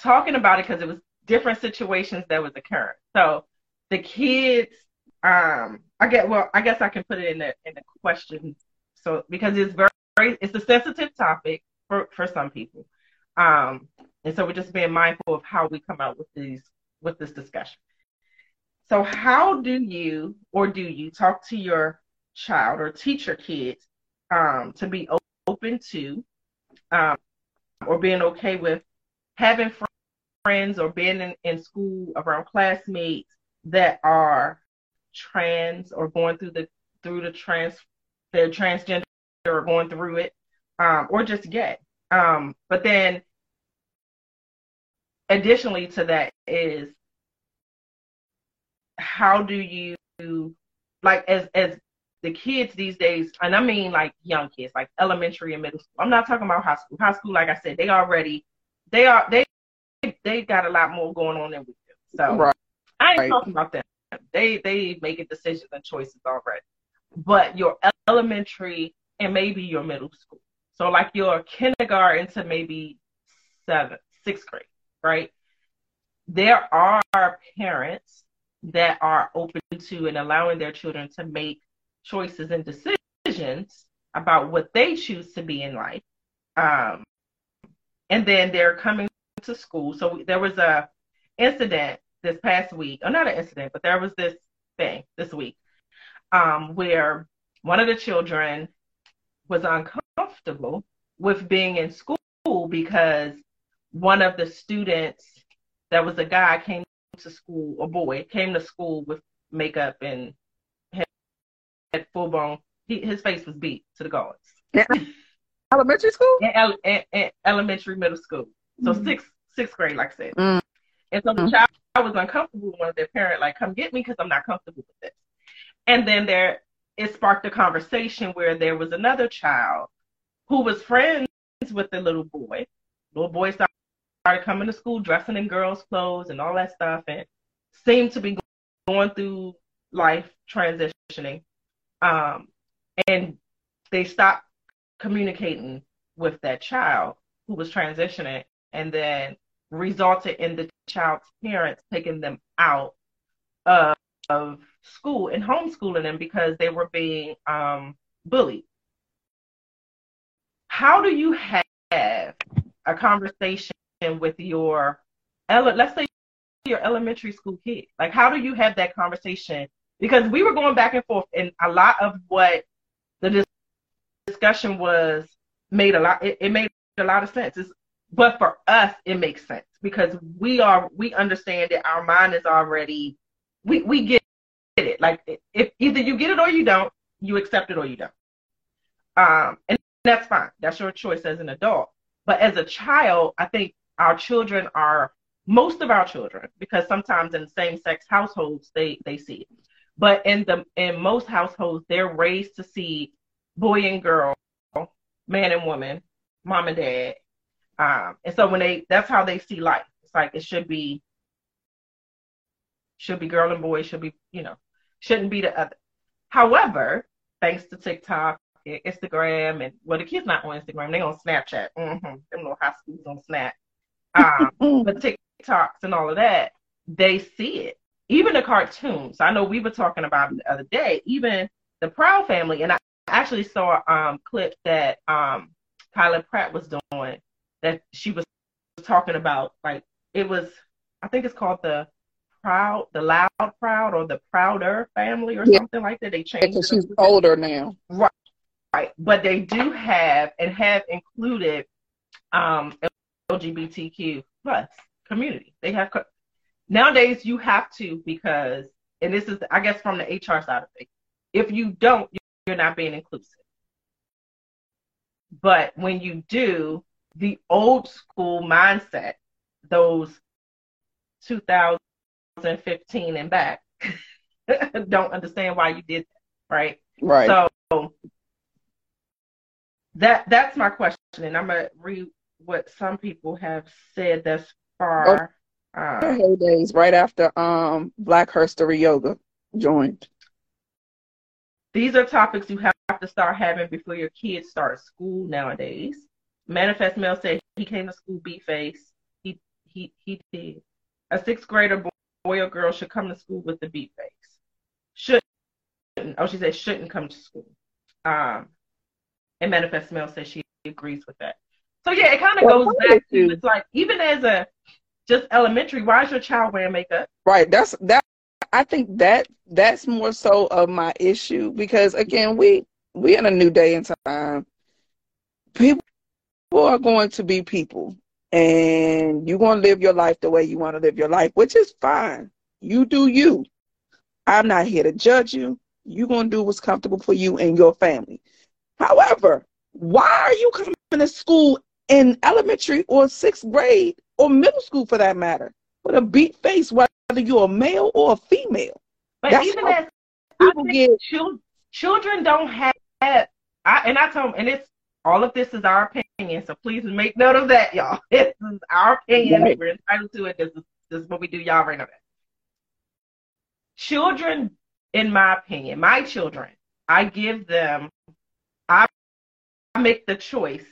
talking about it because it was different situations that was occurring. So the kids, um, I get well, I guess I can put it in the in the question. So because it's very, very it's a sensitive topic for for some people, um, and so we're just being mindful of how we come out with these with this discussion. So how do you or do you talk to your child or teach your kids um, to be open to um, or being okay with having friends or being in, in school around classmates that are trans or going through the through the trans they're transgender or going through it um, or just gay um, but then additionally to that is how do you like as as the kids these days and i mean like young kids like elementary and middle school i'm not talking about high school high school like i said they already they are they they got a lot more going on than we do. So right. I ain't right. talking about them. They they making decisions and choices already. But your elementary and maybe your middle school. So like your kindergarten to maybe seventh, sixth grade, right? There are parents that are open to and allowing their children to make choices and decisions about what they choose to be in life. Um, and then they're coming to school. So there was a incident this past week, or not an incident, but there was this thing this week um, where one of the children was uncomfortable with being in school because one of the students that was a guy came to school, a boy came to school with makeup and had full blown. He, his face was beat to the guards. Yeah. Elementary school? In, elementary, middle school. So mm-hmm. sixth sixth grade, like I said. Mm-hmm. And so the mm-hmm. child was uncomfortable with one of their parents, like, come get me because I'm not comfortable with this. And then there it sparked a conversation where there was another child who was friends with the little boy. Little boy started, coming to school dressing in girls' clothes and all that stuff and seemed to be going through life transitioning. Um, and they stopped communicating with that child who was transitioning and then resulted in the child's parents taking them out of, of school and homeschooling them because they were being um, bullied. How do you have a conversation with your, let's say your elementary school kid? Like, how do you have that conversation? Because we were going back and forth, and a lot of what the discussion was made a lot. It, it made a lot of sense. It's but for us it makes sense because we are we understand that our mind is already we we get it like if either you get it or you don't you accept it or you don't um and that's fine that's your choice as an adult but as a child i think our children are most of our children, because sometimes in same sex households they they see it. But in the in most households, they're raised to see boy and girl, man and woman, mom and dad. Um, and so when they that's how they see life. It's like it should be should be girl and boy, should be, you know, shouldn't be the other. However, thanks to TikTok, Instagram, and well, the kids not on Instagram, they on Snapchat. Mm-hmm. Them little high schools on Snap. Um, but TikToks and all of that, they see it. Even the cartoons. I know we were talking about it the other day. Even the Proud Family, and I actually saw a um, clip that um, Kyla Pratt was doing that she was talking about. Like it was, I think it's called the Proud, the Loud Proud, or the Prouder Family, or yeah. something like that. They changed. Because she's older now. Right. Right. But they do have and have included um, LGBTQ plus community. They have nowadays you have to because and this is I guess from the HR side of things. If you don't, you're not being inclusive. But when you do, the old school mindset, those 2015 and back, don't understand why you did that, right? Right. So that that's my question, and I'm gonna read what some people have said thus far. Oh, um, heydays right after um Black History Yoga joined. These are topics you have to start having before your kids start school nowadays. Manifest Mel said he came to school beat face. He he he did. A sixth grader boy or girl should come to school with the beat face. Shouldn't. Oh, she said shouldn't come to school. Um, and Manifest Mel says she agrees with that. So yeah, it kind of well, goes back to it's like even as a just elementary, why is your child wearing makeup? Right. That's that. I think that that's more so of my issue because again, we we in a new day and time. People are going to be people, and you're going to live your life the way you want to live your life, which is fine. You do you. I'm not here to judge you. You're going to do what's comfortable for you and your family. However, why are you coming to school in elementary or sixth grade or middle school for that matter with a beat face, whether you're a male or a female? But That's even as people get children don't have, I, and I told them, and it's all of this is our opinion, so please make note of that, y'all. This is our opinion. Right. We're entitled to it. This is this is what we do. Y'all right that. Children, in my opinion, my children, I give them I make the choice,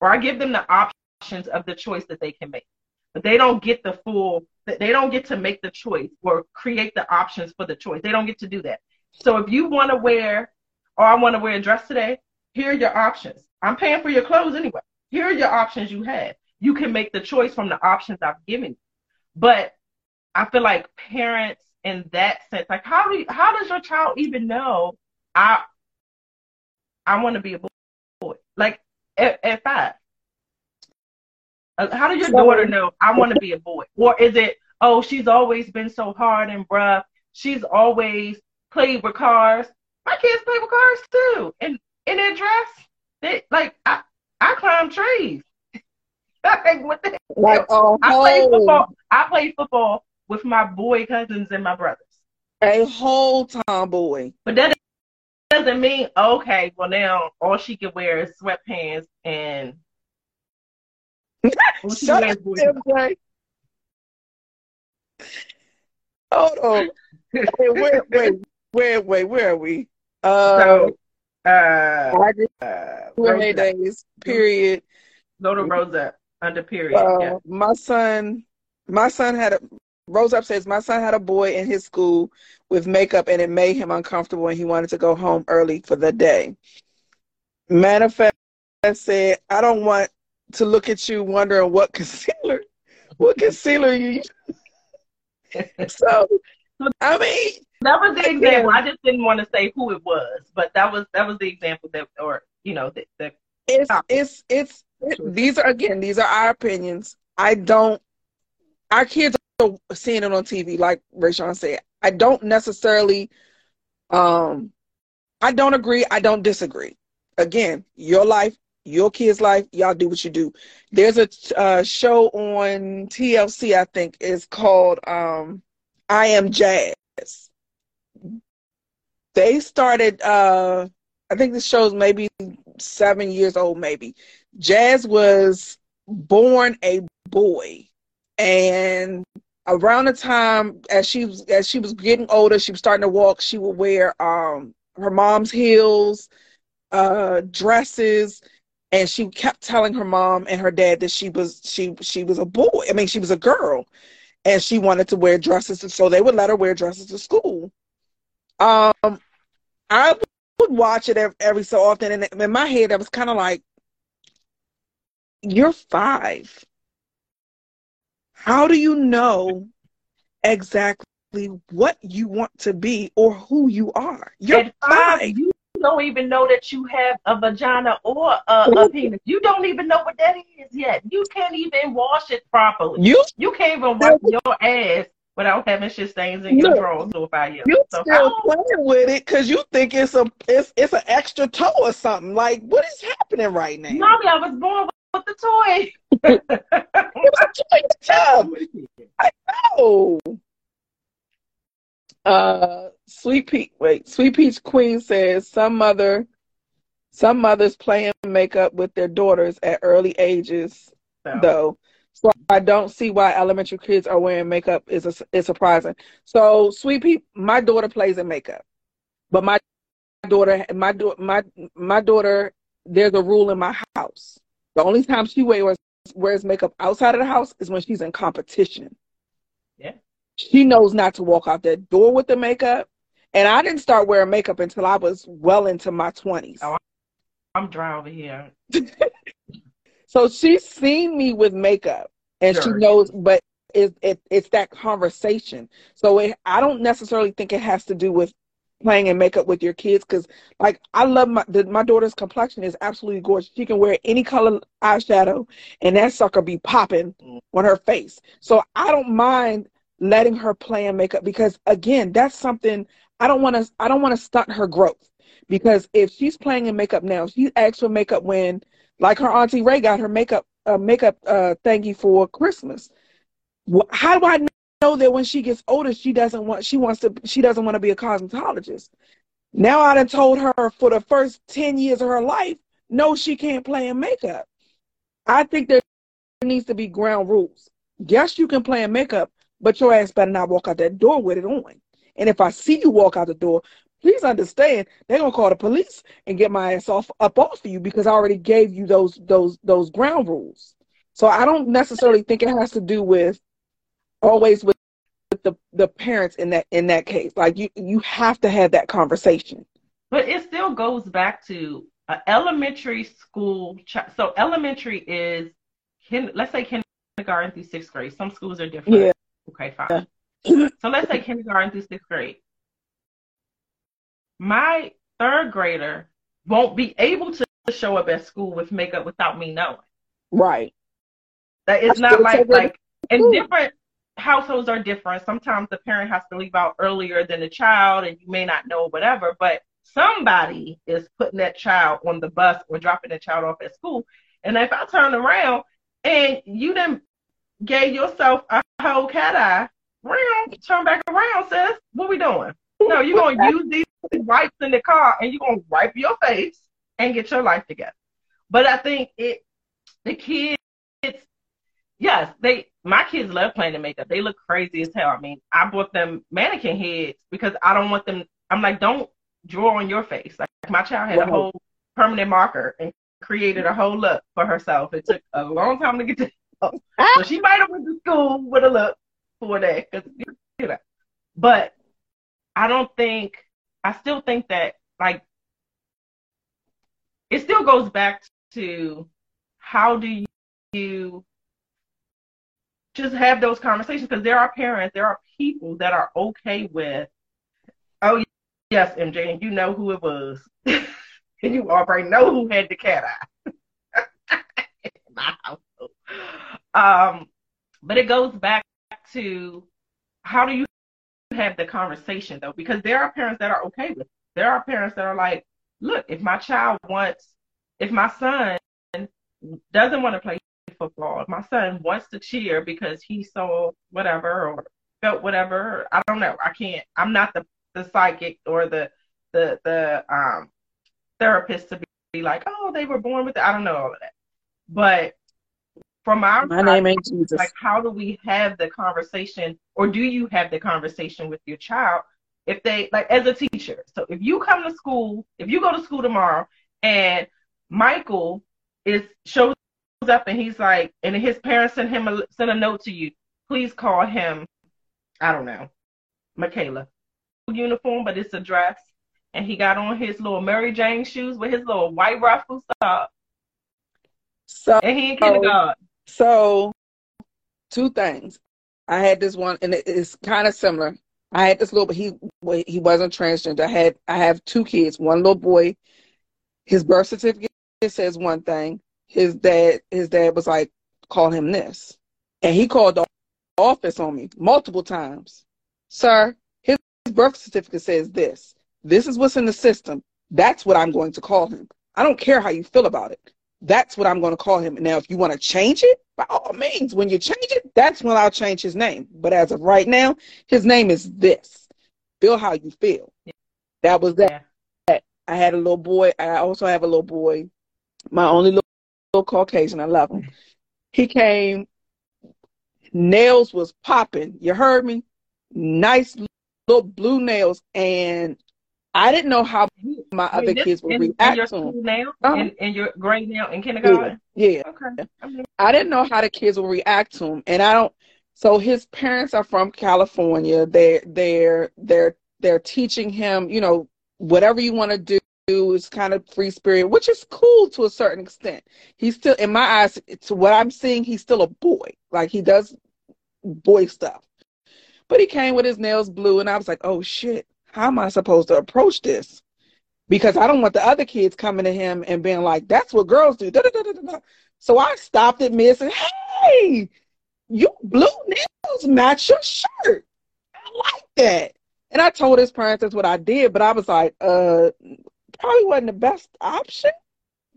or I give them the options of the choice that they can make. But they don't get the full, they don't get to make the choice or create the options for the choice. They don't get to do that. So if you want to wear, or I want to wear a dress today, here are your options. I'm paying for your clothes anyway. Here are your options you have. You can make the choice from the options I've given you. But I feel like parents in that sense, like how do you, how does your child even know I I want to be a boy. Like at, at five. How does your daughter know I want to be a boy? Or is it, oh, she's always been so hard and rough. She's always played with cars. My kids play with cars too. And in their dress, they like I, I climb trees. like, what the like, oh, I play football. I play football with my boy cousins and my brothers. A whole tomboy. But that doesn't mean okay. Well, now all she can wear is sweatpants and. Shut up, MJ. Hold on. wait, wait, wait, wait, wait. Where are we? Uh, so, uh, I just, uh, days. Period. Go to Rosa under period. Uh, yeah. My son, my son had a Rose Up says, My son had a boy in his school with makeup and it made him uncomfortable and he wanted to go home early for the day. Manifest said, I don't want to look at you wondering what concealer, what concealer you So, I mean, that was the example. I just didn't want to say who it was, but that was that was the example that, or you know, the, the it's it's it's it, these are again these are our opinions. I don't. Our kids are seeing it on TV, like Rayshawn said. I don't necessarily, um, I don't agree. I don't disagree. Again, your life, your kid's life. Y'all do what you do. There's a uh, show on TLC, I think, is called um, I Am Jazz. They started. Uh, I think the show's maybe seven years old, maybe. Jazz was born a boy, and around the time as she was as she was getting older, she was starting to walk. She would wear um her mom's heels, uh, dresses, and she kept telling her mom and her dad that she was she she was a boy. I mean, she was a girl, and she wanted to wear dresses, so they would let her wear dresses to school. Um, I would watch it every, so often, and in my head, I was kind of like, "You're five. How do you know exactly what you want to be or who you are. You're At five, five. You don't even know that you have a vagina or a, a penis. You don't even know what that is yet. You can't even wash it properly. You you can't even wipe your ass without having shit stains in your drawers or five years. You so still playing with it because you think it's a it's it's an extra toe or something. Like what is happening right now? Mommy, I was born with the toy. it was a toy tub. I know. Uh, Sweet Peach. Wait, Sweet Peach Queen says some mother, some mothers playing makeup with their daughters at early ages, though. I don't see why elementary kids are wearing makeup is a, is surprising. So Sweet Peach, my daughter plays in makeup, but my daughter, my my my daughter, there's a rule in my house. The only time she wears wears makeup outside of the house is when she's in competition. Yeah. She knows not to walk out that door with the makeup. And I didn't start wearing makeup until I was well into my 20s. Oh, I'm dry over here. so she's seen me with makeup and sure. she knows, but it, it, it's that conversation. So it, I don't necessarily think it has to do with playing in makeup with your kids because like i love my the, my daughter's complexion is absolutely gorgeous she can wear any color eyeshadow and that sucker be popping mm. on her face so i don't mind letting her play and makeup because again, that's something I don't want to I don't want to stunt her growth. Because if she's playing in makeup now, she asked for makeup when like her auntie Ray got her makeup uh, makeup uh thank you for Christmas. How do I know that when she gets older she doesn't want she wants to she doesn't want to be a cosmetologist? Now I done told her for the first 10 years of her life, no, she can't play in makeup. I think there needs to be ground rules. Yes, you can play in makeup, but your ass better not walk out that door with it on. And if I see you walk out the door, please understand they're gonna call the police and get my ass off up off of you because I already gave you those those those ground rules. So I don't necessarily think it has to do with always with the the parents in that in that case. Like you you have to have that conversation. But it still goes back to elementary school. So elementary is, let's say kindergarten through sixth grade. Some schools are different. Yeah. Okay, fine. so let's say kindergarten through sixth grade. My third grader won't be able to show up at school with makeup without me knowing. Right. That it's not like like and different households are different. Sometimes the parent has to leave out earlier than the child and you may not know whatever, but somebody is putting that child on the bus or dropping the child off at school. And if I turn around and you didn't gave yourself a whole cat eye, round, turn back around, sis. What we doing? No, you're gonna use these wipes in the car and you're gonna wipe your face and get your life together. But I think it the kids yes, they my kids love playing the makeup. They look crazy as hell. I mean, I bought them mannequin heads because I don't want them I'm like, don't draw on your face. Like my child had a whole permanent marker and created a whole look for herself. It took a long time to get to ah. so she might have went to school with a look for that, cause you know. But I don't think. I still think that like it still goes back to how do you just have those conversations because there are parents, there are people that are okay with, oh yes, MJ, and you know who it was, and you already know who had the cat eye. my household. Um, but it goes back to how do you have the conversation though? Because there are parents that are okay with it. There are parents that are like, look, if my child wants, if my son doesn't want to play football. My son wants to cheer because he saw whatever or felt whatever. I don't know. I can't. I'm not the the psychic or the the the um therapist to be like, oh, they were born with it. I don't know all of that. But from our my name ain't Jesus. Like, how do we have the conversation, or do you have the conversation with your child if they like as a teacher? So if you come to school, if you go to school tomorrow and Michael is shows up and he's like, and his parents send him a send a note to you. Please call him. I don't know, Michaela. Uniform, but it's a dress, and he got on his little Mary Jane shoes with his little white ruffles up. So and he in kindergarten. So, two things. I had this one, and it's kind of similar. I had this little, but he he wasn't transgender. I had I have two kids. One little boy. His birth certificate says one thing his dad his dad was like, call him this. And he called the office on me multiple times. Sir, his birth certificate says this. This is what's in the system. That's what I'm going to call him. I don't care how you feel about it. That's what I'm going to call him. Now, if you want to change it, by all means, when you change it, that's when I'll change his name. But as of right now, his name is this. Feel how you feel. That was that. I had a little boy. I also have a little boy. My only little little Caucasian. I love him. He came, nails was popping. You heard me? Nice little blue nails. And I didn't know how my Wait, other kids would react in your to him. Nail? Uh-huh. In, in, your grade now in kindergarten? Yeah. yeah. Okay. I, I didn't know how the kids would react to him. And I don't so his parents are from California. They're they're they're they're teaching him, you know, whatever you want to do is kind of free spirit, which is cool to a certain extent. He's still, in my eyes, to what I'm seeing, he's still a boy. Like he does boy stuff. But he came with his nails blue, and I was like, oh shit, how am I supposed to approach this? Because I don't want the other kids coming to him and being like, that's what girls do. Da, da, da, so I stopped at me and said, hey, you blue nails match your shirt. I like that. And I told his parents that's what I did, but I was like, uh, probably wasn't the best option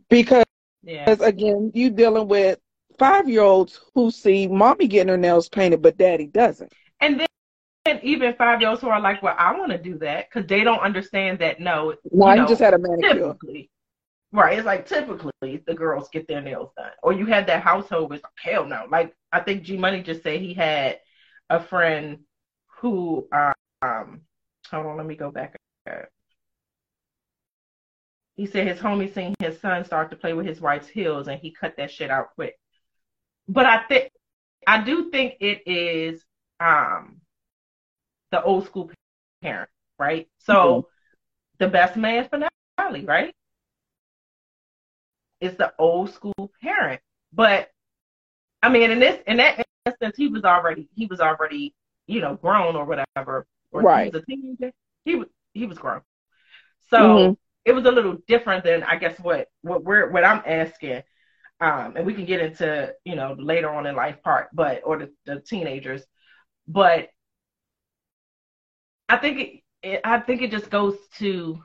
because yeah. again, you dealing with five year olds who see mommy getting her nails painted, but daddy doesn't. And then and even five year olds who are like, well, I want to do that because they don't understand that. No, no, you, know, just had a manicure. Right. It's like typically the girls get their nails done, or you had that household with hell no. Like I think G Money just said he had a friend who um hold on, let me go back. He said his homie seen his son start to play with his wife's heels and he cut that shit out quick. But I think I do think it is um the old school parent, right? So mm-hmm. the best man finale, right? It's the old school parent. But I mean in this in that instance he was already he was already, you know, grown or whatever. Or right. he was a teenager. He was he was grown. So mm-hmm it was a little different than I guess what what we're what I'm asking. Um, and we can get into you know later on in life part, but or the, the teenagers, but I think it, it, I think it just goes to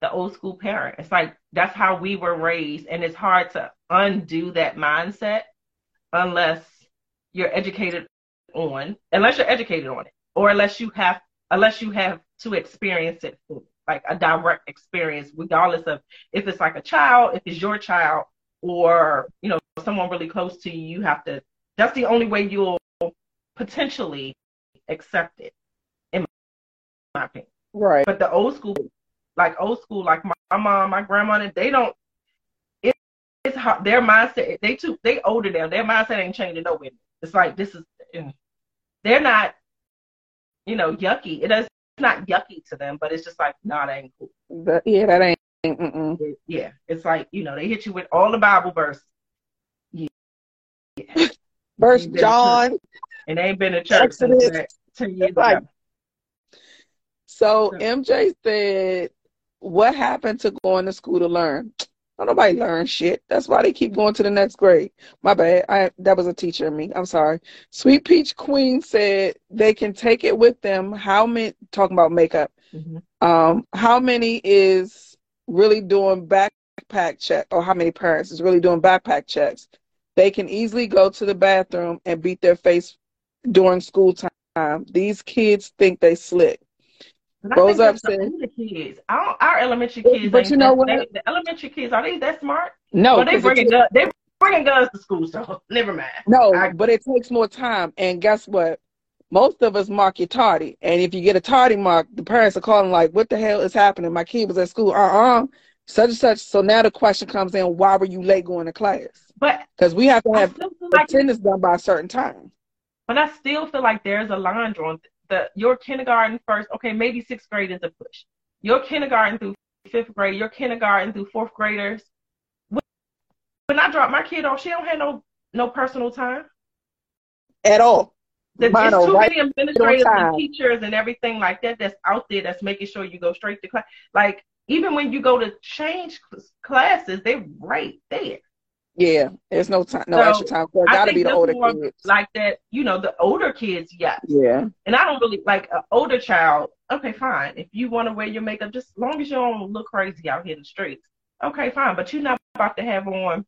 the old school parent. It's like that's how we were raised, and it's hard to undo that mindset unless you're educated on, unless you're educated on it, or unless you have unless you have to experience it like a direct experience, regardless of if it's like a child, if it's your child, or you know someone really close to you. You have to. That's the only way you'll potentially accepted, in my opinion. Right. But the old school, like old school, like my, my mom, my grandmother, they don't. It, it's hard. Their mindset, they too, they older now. Their mindset ain't changing no way. It's like this is, they're not, you know, yucky. It is not yucky to them, but it's just like, nah, ain't cool. But, yeah, that ain't. Yeah, it's like you know they hit you with all the Bible verses. Yeah. Verse John. And they ain't been to church. Exodus like. So MJ said, What happened to going to school to learn? Don't nobody learn shit. That's why they keep going to the next grade. My bad. I that was a teacher in me. I'm sorry. Sweet Peach Queen said they can take it with them. How many talking about makeup? Mm-hmm. Um, how many is really doing backpack check or how many parents is really doing backpack checks? They can easily go to the bathroom and beat their face during school time these kids think they slick. Rose up the kids. Our, elementary kids, but you know what? They, the elementary kids are they that smart? No, well, they bringing guns. They bringing guns to school, so never mind. No, I, but it takes more time. And guess what? Most of us mark you tardy, and if you get a tardy mark, the parents are calling like, "What the hell is happening? My kid was at school. Uh uh-uh. uh such and such. So now the question comes in: Why were you late going to class? But because we have to have attendance like, done by a certain time. But I still feel like there's a line drawn. The your kindergarten first, okay, maybe sixth grade is a push. Your kindergarten through fifth grade, your kindergarten through fourth graders. When I drop my kid off, she don't have no no personal time at all. There's too right many administrators and teachers and everything like that that's out there that's making sure you go straight to class. Like even when you go to change classes, they're right there. Yeah, there's no time, no so extra time. So it got to be the older kids. Like that, you know, the older kids, yes. Yeah. And I don't really like an older child. Okay, fine. If you want to wear your makeup, just as long as you don't look crazy out here in the streets, okay, fine. But you're not about to have on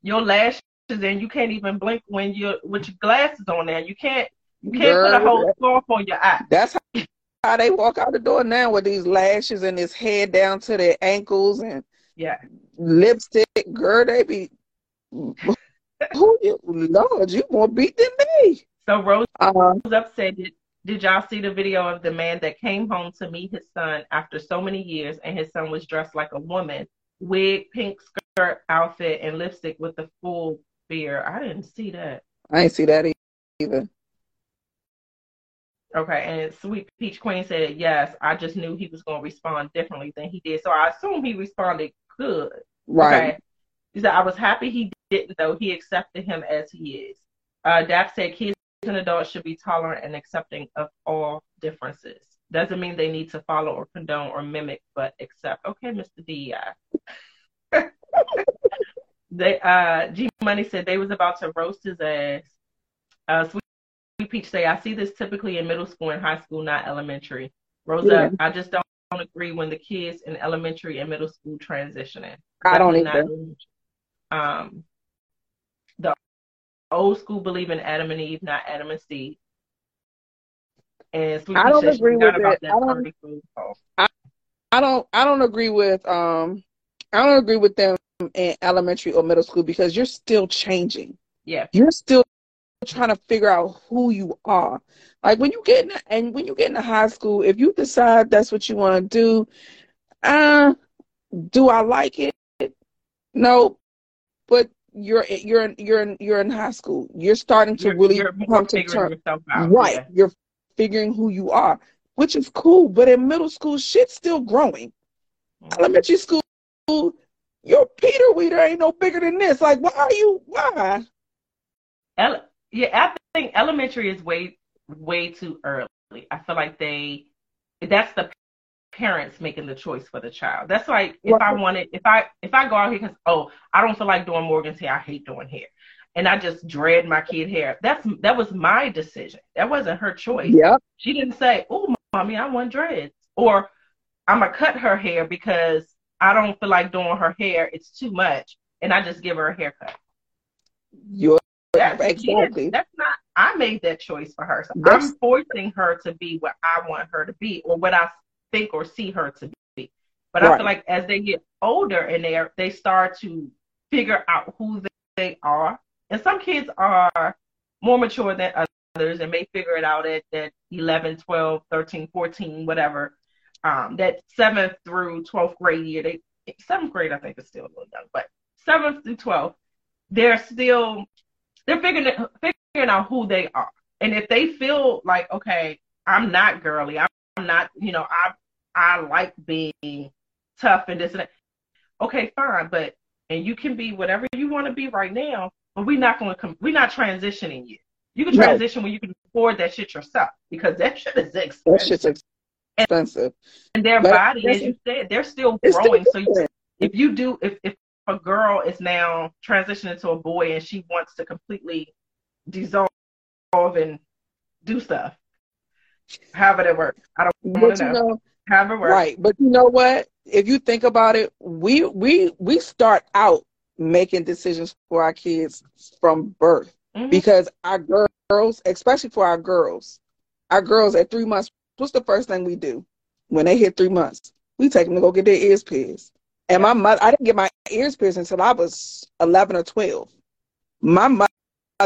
your lashes and you can't even blink when you're with your glasses on there. You can't you can't Girl, put a whole scarf on your eye. That's how, how they walk out the door now with these lashes and this head down to their ankles and yeah lipstick. Girl, they be Who you, Lord, you more beat than me. So Rose uh, upset. Did, did y'all see the video of the man that came home to meet his son after so many years, and his son was dressed like a woman, wig, pink skirt, outfit, and lipstick with the full beard? I didn't see that. I didn't see that either. Okay, and Sweet Peach Queen said, Yes, I just knew he was going to respond differently than he did. So I assume he responded good. Right. Okay. He said, I was happy he didn't, though. He accepted him as he is. Uh, Dap said kids and adults should be tolerant and accepting of all differences. Doesn't mean they need to follow or condone or mimic, but accept. Okay, Mr. D. they uh G Money said they was about to roast his ass. Uh Sweet Peach say, I see this typically in middle school and high school, not elementary. Rosa, yeah. I just don't, don't agree when the kids in elementary and middle school transitioning. I don't either. Um, the old school believe in Adam and Eve, not Adam and Steve. And I don't agree with it. I don't, I, I don't. I don't agree with. Um, I don't agree with them in elementary or middle school because you're still changing. Yeah, you're still trying to figure out who you are. Like when you get in, and when you get into high school, if you decide that's what you want to do, uh, do I like it? No, but you're you're in, you're in, you're in high school. You're starting to you're, really you're come to terms. Right. Yeah. You're figuring who you are, which is cool. But in middle school, shit's still growing. Mm-hmm. Elementary school, your Peter Weeder ain't no bigger than this. Like, why are you? Why? Ele- yeah, I think elementary is way way too early. I feel like they that's the parents making the choice for the child. That's like if I wanted, if I if I go out here because oh I don't feel like doing Morgan's hair, I hate doing hair, and I just dread my kid hair. That's that was my decision. That wasn't her choice. Yeah. She didn't say, oh mommy, I want dreads, or I'm gonna cut her hair because I don't feel like doing her hair. It's too much, and I just give her a haircut. You're that's, exactly. That's not. I made that choice for her. So I'm forcing her to be what I want her to be, or what I think or see her to be. But right. I feel like as they get older and they are, they start to figure out who they are. And some kids are more mature than others and may figure it out at that 11, 12, 13, 14, whatever. Um, that seventh through 12th grade year, they seventh grade I think is still a little young, but seventh through 12th, they're still they're figuring figuring out who they are. And if they feel like, okay, I'm not girly, I'm not, you know, I I like being tough and this and that. Okay, fine, but and you can be whatever you want to be right now, but we're not going to come. We're not transitioning you. You can transition when you can afford that shit yourself because that shit is expensive. That shit's expensive. And, their but body, as you said, they're still growing. Still so you, if you do, if if a girl is now transitioning to a boy and she wants to completely dissolve and do stuff, however that works, I don't want to know. know Right. But you know what? if you think about it, we we we start out making decisions for our kids from birth mm-hmm. because our girls, especially for our girls, our girls at three months, what's the first thing we do when they hit three months? We take them to go get their ears pierced. And my mother, I didn't get my ears pierced until I was eleven or twelve. My mother,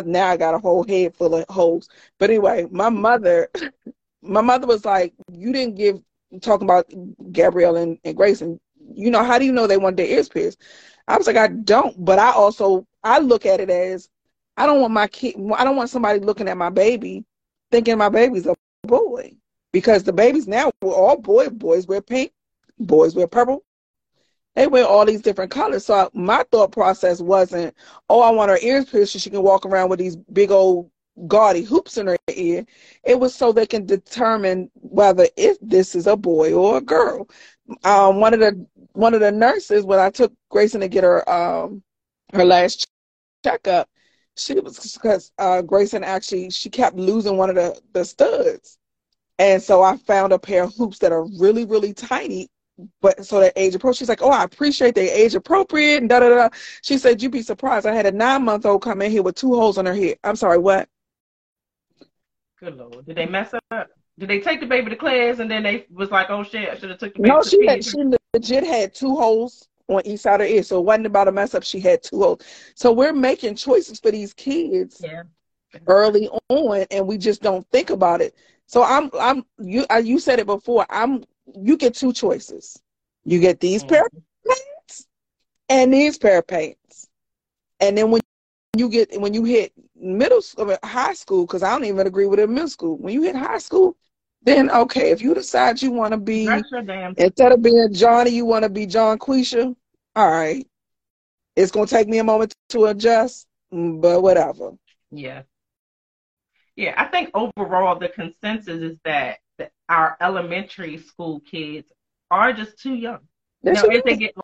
now I got a whole head full of holes. But anyway, my mother, my mother was like, "You didn't give." Talking about Gabrielle and, and Grace, and you know, how do you know they want their ears pierced? I was like, I don't, but I also I look at it as I don't want my kid. I don't want somebody looking at my baby thinking my baby's a boy because the babies now were all boy. Boys wear pink, boys wear purple. They wear all these different colors. So my thought process wasn't, oh, I want her ears pierced so she can walk around with these big old gaudy hoops in her ear. It was so they can determine whether if this is a boy or a girl. Um, one of the one of the nurses when I took Grayson to get her um her last checkup, she was because uh, Grayson actually she kept losing one of the the studs, and so I found a pair of hoops that are really really tiny, but so they're age appropriate. She's like, oh, I appreciate they age appropriate and da da da. She said, you'd be surprised. I had a nine month old come in here with two holes on her head. I'm sorry, what? Good lord, did they mess up? Did they take the baby to class and then they was like, oh shit, I should have took the baby? No, she had, she legit had two holes on each side of her ear. So it wasn't about a mess up. She had two holes. So we're making choices for these kids yeah. early on, and we just don't think about it. So I'm I'm you uh, you said it before. I'm you get two choices. You get these mm-hmm. pair of pants and these pair of pants, and then when you get when you hit middle school, high school, because I don't even agree with it middle school. When you hit high school, then okay, if you decide you want to be instead of being Johnny, you want to be John Quisha. All right, it's gonna take me a moment to adjust, but whatever. Yeah, yeah. I think overall the consensus is that, that our elementary school kids are just too young. Now, if they get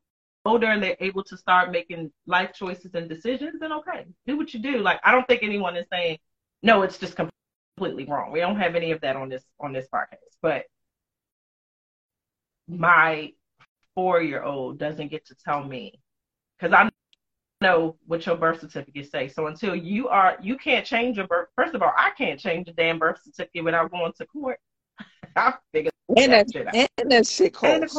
older and they're able to start making life choices and decisions, then okay, do what you do. Like I don't think anyone is saying no, it's just completely wrong. We don't have any of that on this on this podcast. But my four year old doesn't get to tell me because I know what your birth certificate say. So until you are you can't change your birth first of all, I can't change a damn birth certificate without going to court. I figured and that, shit out. And that shit costs.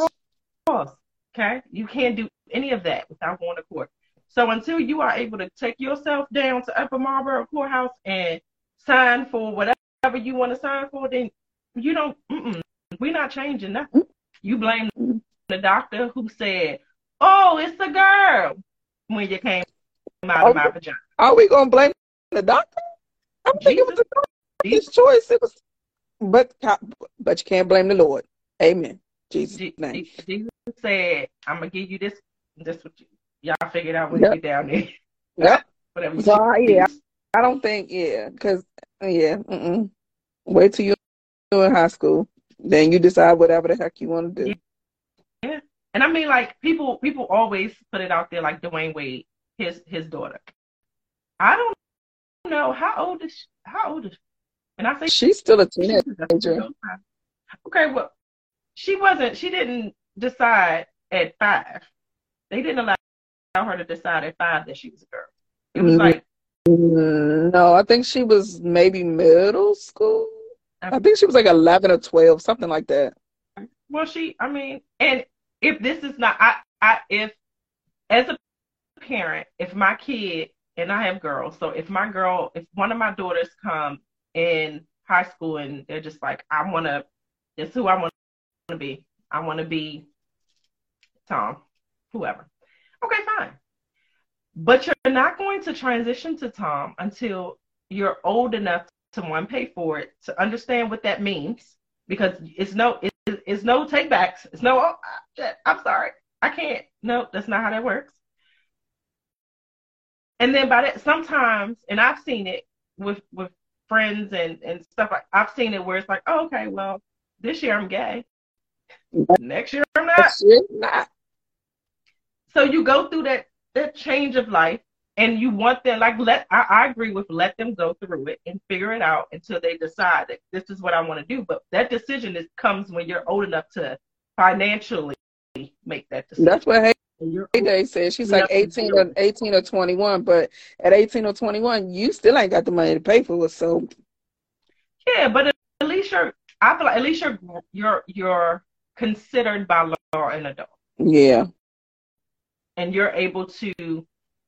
cost. Okay? You can't do any of that without going to court. So until you are able to take yourself down to Upper Marlboro Courthouse and sign for whatever you want to sign for, then you don't. we're not changing nothing. You blame the doctor who said, "Oh, it's a girl," when you came out of my vagina. Are we gonna blame the doctor? I'm thinking it was the doctor's choice. It was, but but you can't blame the Lord. Amen. Jesus' name. Jesus said, "I'm gonna give you this. This what you, y'all figured out when yep. you get down there." Yep. Whatever. So, yeah, I don't think yeah, because yeah, mm-mm. wait till you're in high school, then you decide whatever the heck you want to do. Yeah, and I mean like people people always put it out there like Dwyane Wade, his his daughter. I don't know how old is she, how old is she? and I say she's still a teenager. Okay, well, she wasn't. She didn't decide at five. They didn't allow her to decide at five that she was a girl. It was mm-hmm. like no, I think she was maybe middle school. I think she was like 11 or 12, something like that. Well, she, I mean, and if this is not, I, I, if, as a parent, if my kid, and I have girls, so if my girl, if one of my daughters come in high school and they're just like, I want to, this who I want to be. I want to be Tom, whoever. Okay, fine. But you're not going to transition to Tom until you're old enough to one pay for it to understand what that means because it's no it's, it's no takebacks. It's no oh I'm sorry. I can't. No, that's not how that works. And then by that sometimes and I've seen it with with friends and and stuff like I've seen it where it's like, oh, okay, well, this year I'm gay. Next year I'm not. Next year, not. So you go through that that change of life and you want them like let I, I, agree with let them go through it and figure it out until they decide that this is what I want to do. But that decision is comes when you're old enough to financially make that decision. That's what Heyday said. She's like 18 or 18 or 21, but at 18 or 21, you still ain't got the money to pay for it. So yeah, but at least you're. I feel like at least you're you're you're considered by law an adult. Yeah. And you're able to,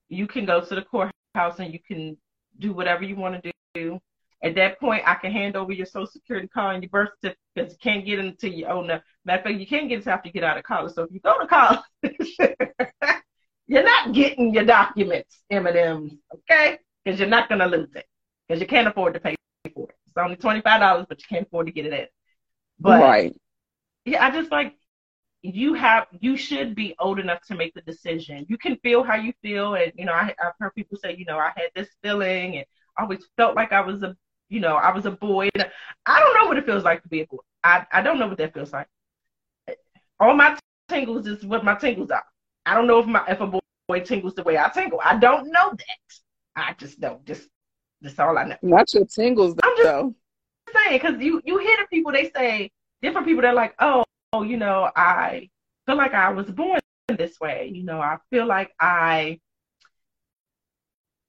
you can go to the courthouse and you can do whatever you want to do. At that point, I can hand over your social security card and your birth certificate because you can't get into your oh, own. Matter of fact, you can't get it after you get out of college. So if you go to college, you're not getting your documents, M&Ms, okay? Because you're not going to lose it because you can't afford to pay for it. It's only $25, but you can't afford to get it in. But right. Yeah, I just like you have you should be old enough to make the decision. You can feel how you feel, and you know I, I've heard people say, you know, I had this feeling, and I always felt like I was a, you know, I was a boy. I don't know what it feels like to be a boy. I I don't know what that feels like. All my tingles is what my tingles are. I don't know if my if a boy tingles the way I tingle. I don't know that. I just don't. Just that's all I know. Not your tingles, though. I'm just saying because you you hear the people they say different people they're like, oh, oh, you know, I feel like I was born this way. You know, I feel like I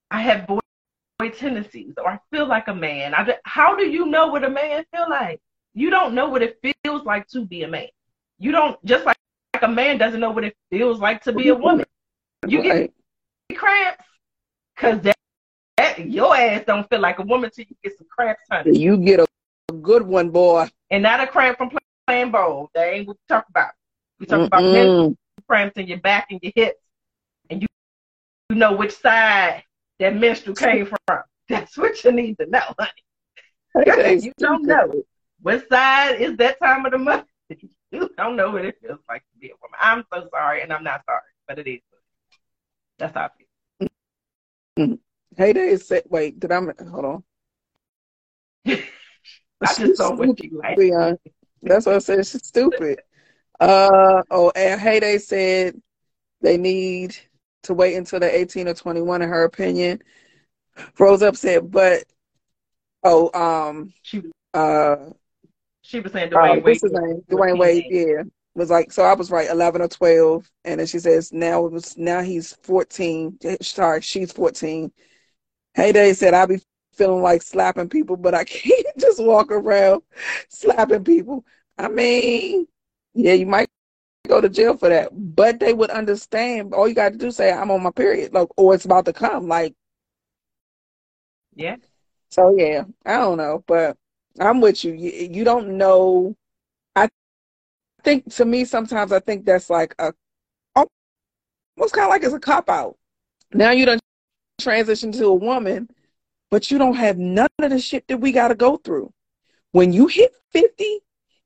I have boy, boy tendencies, or I feel like a man. I, how do you know what a man feel like? You don't know what it feels like to be a man. You don't just like, like a man doesn't know what it feels like to be a woman. You get cramps because that, that your ass don't feel like a woman till you get some cramps, honey. You get a good one, boy. And not a cramp from playing ball. That ain't what we talk about. We talk Mm-mm. about mental cramps in your back and your hips, and you you know which side that menstrual came from. That's what you need to know, honey. you don't know what side is that time of the month. you don't know what it feels like to be a woman. I'm so sorry, and I'm not sorry, but it is. That's how I feel. Mm-hmm. Hey, there said, wait, did I hold on? I just don't want you like. That's what I said. She's stupid. Uh oh, and Heyday said they need to wait until they're 18 or 21, in her opinion. Rose up said, but oh, um, she uh, she was saying Dwyane uh, Wade. Name? Dwyane Wade, yeah, was like so. I was right, 11 or 12, and then she says now it was now he's 14. Sorry, she's 14. Heyday said I'll be feeling like slapping people, but I can't just walk around slapping people. I mean, yeah, you might go to jail for that, but they would understand. All you got to do is say, "I'm on my period," like, or it's about to come. Like, yeah. So yeah, I don't know, but I'm with you. You, you don't know. I think to me sometimes I think that's like a almost kind of like it's a cop out. Now you don't transition to a woman but you don't have none of the shit that we got to go through. When you hit 50,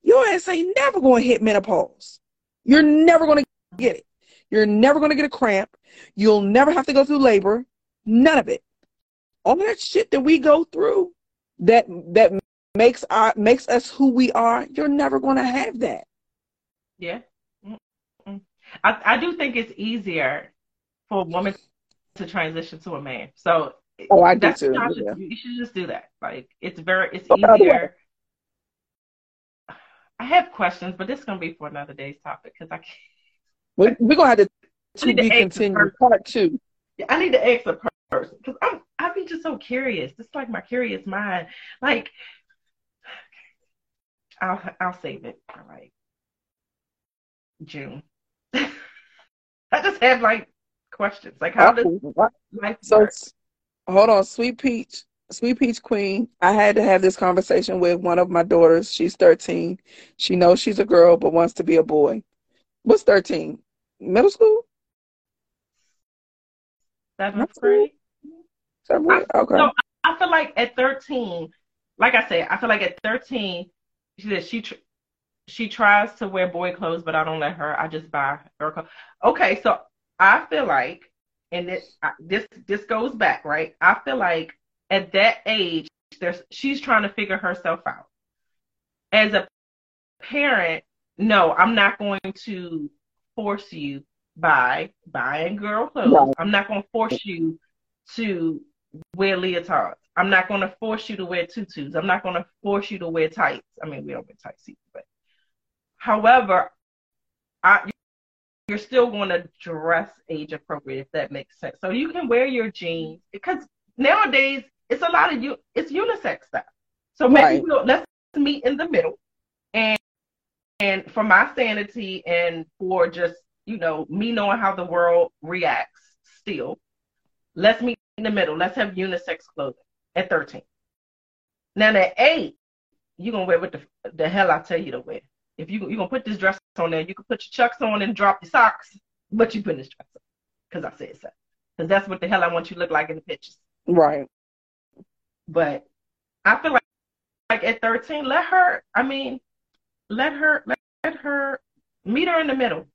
your ass ain't never going to hit menopause. You're never going to get it. You're never going to get a cramp. You'll never have to go through labor. None of it. All that shit that we go through that that makes our makes us who we are, you're never going to have that. Yeah. I, I do think it's easier for a woman to transition to a man. So Oh, I do too. Yeah. You should just do that. Like it's very, it's oh, easier. I have questions, but this is gonna be for another day's topic because I can't. We're, we're gonna have to to be continued part two. Yeah, I need to ask a person because I'm I've been just so curious. It's like my curious mind. Like I'll I'll save it. All right. June. I just have like questions. Like how does life so, work? Hold on, Sweet Peach, Sweet Peach Queen. I had to have this conversation with one of my daughters. She's 13. She knows she's a girl, but wants to be a boy. What's 13? Middle school? Seventh grade. Seventh Okay. So I feel like at 13, like I said, I feel like at 13, she said she tr- she tries to wear boy clothes, but I don't let her. I just buy her clothes. Okay, so I feel like and this this this goes back right? I feel like at that age there's she's trying to figure herself out. As a parent no i'm not going to force you by buying girl clothes. No. i'm not going to force you to wear leotards. I'm not going to force you to wear tutus. I'm not going to force you to wear tights. I mean we don't wear tights either but however I, you're still going to dress age appropriate if that makes sense. So you can wear your jeans because nowadays it's a lot of you it's unisex stuff. So maybe Right. we'll, let's meet in the middle, and and for my sanity and for just you know me knowing how the world reacts still, let's meet in the middle. Let's have unisex clothing at 13. Now at eight, you're gonna wear what the the hell I tell you to wear. If you you're gonna put this dress on there, you can put your chucks on and drop your socks, but you put this dress on because I said so. Because that's what the hell I want you to look like in the pictures. Right. But I feel like like at 13, let her. I mean, let her let, let her meet her in the middle.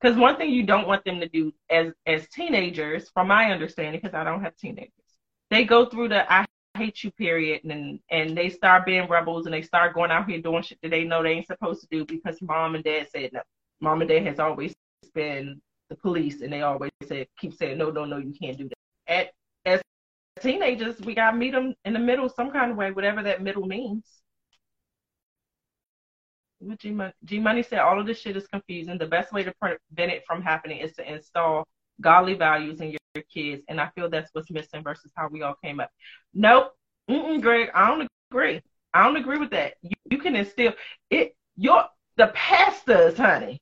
Because one thing you don't want them to do as as teenagers, from my understanding, because I don't have teenagers, they go through the I hate you period, and and they start being rebels, and they start going out here doing shit that they know they ain't supposed to do because mom and dad said no. Mom and dad has always been the police, and they always said keep saying no, no, no, you can't do that. At as teenagers, we gotta meet them in the middle some kind of way, whatever that middle means. G Money said all of this shit is confusing. The best way to prevent it from happening is to install godly values in your, your kids, and I feel that's what's missing versus how we all came up. Nope, Mm-mm, Greg, I don't agree. I don't agree with that. You, you can instill it. Your the pastors, honey.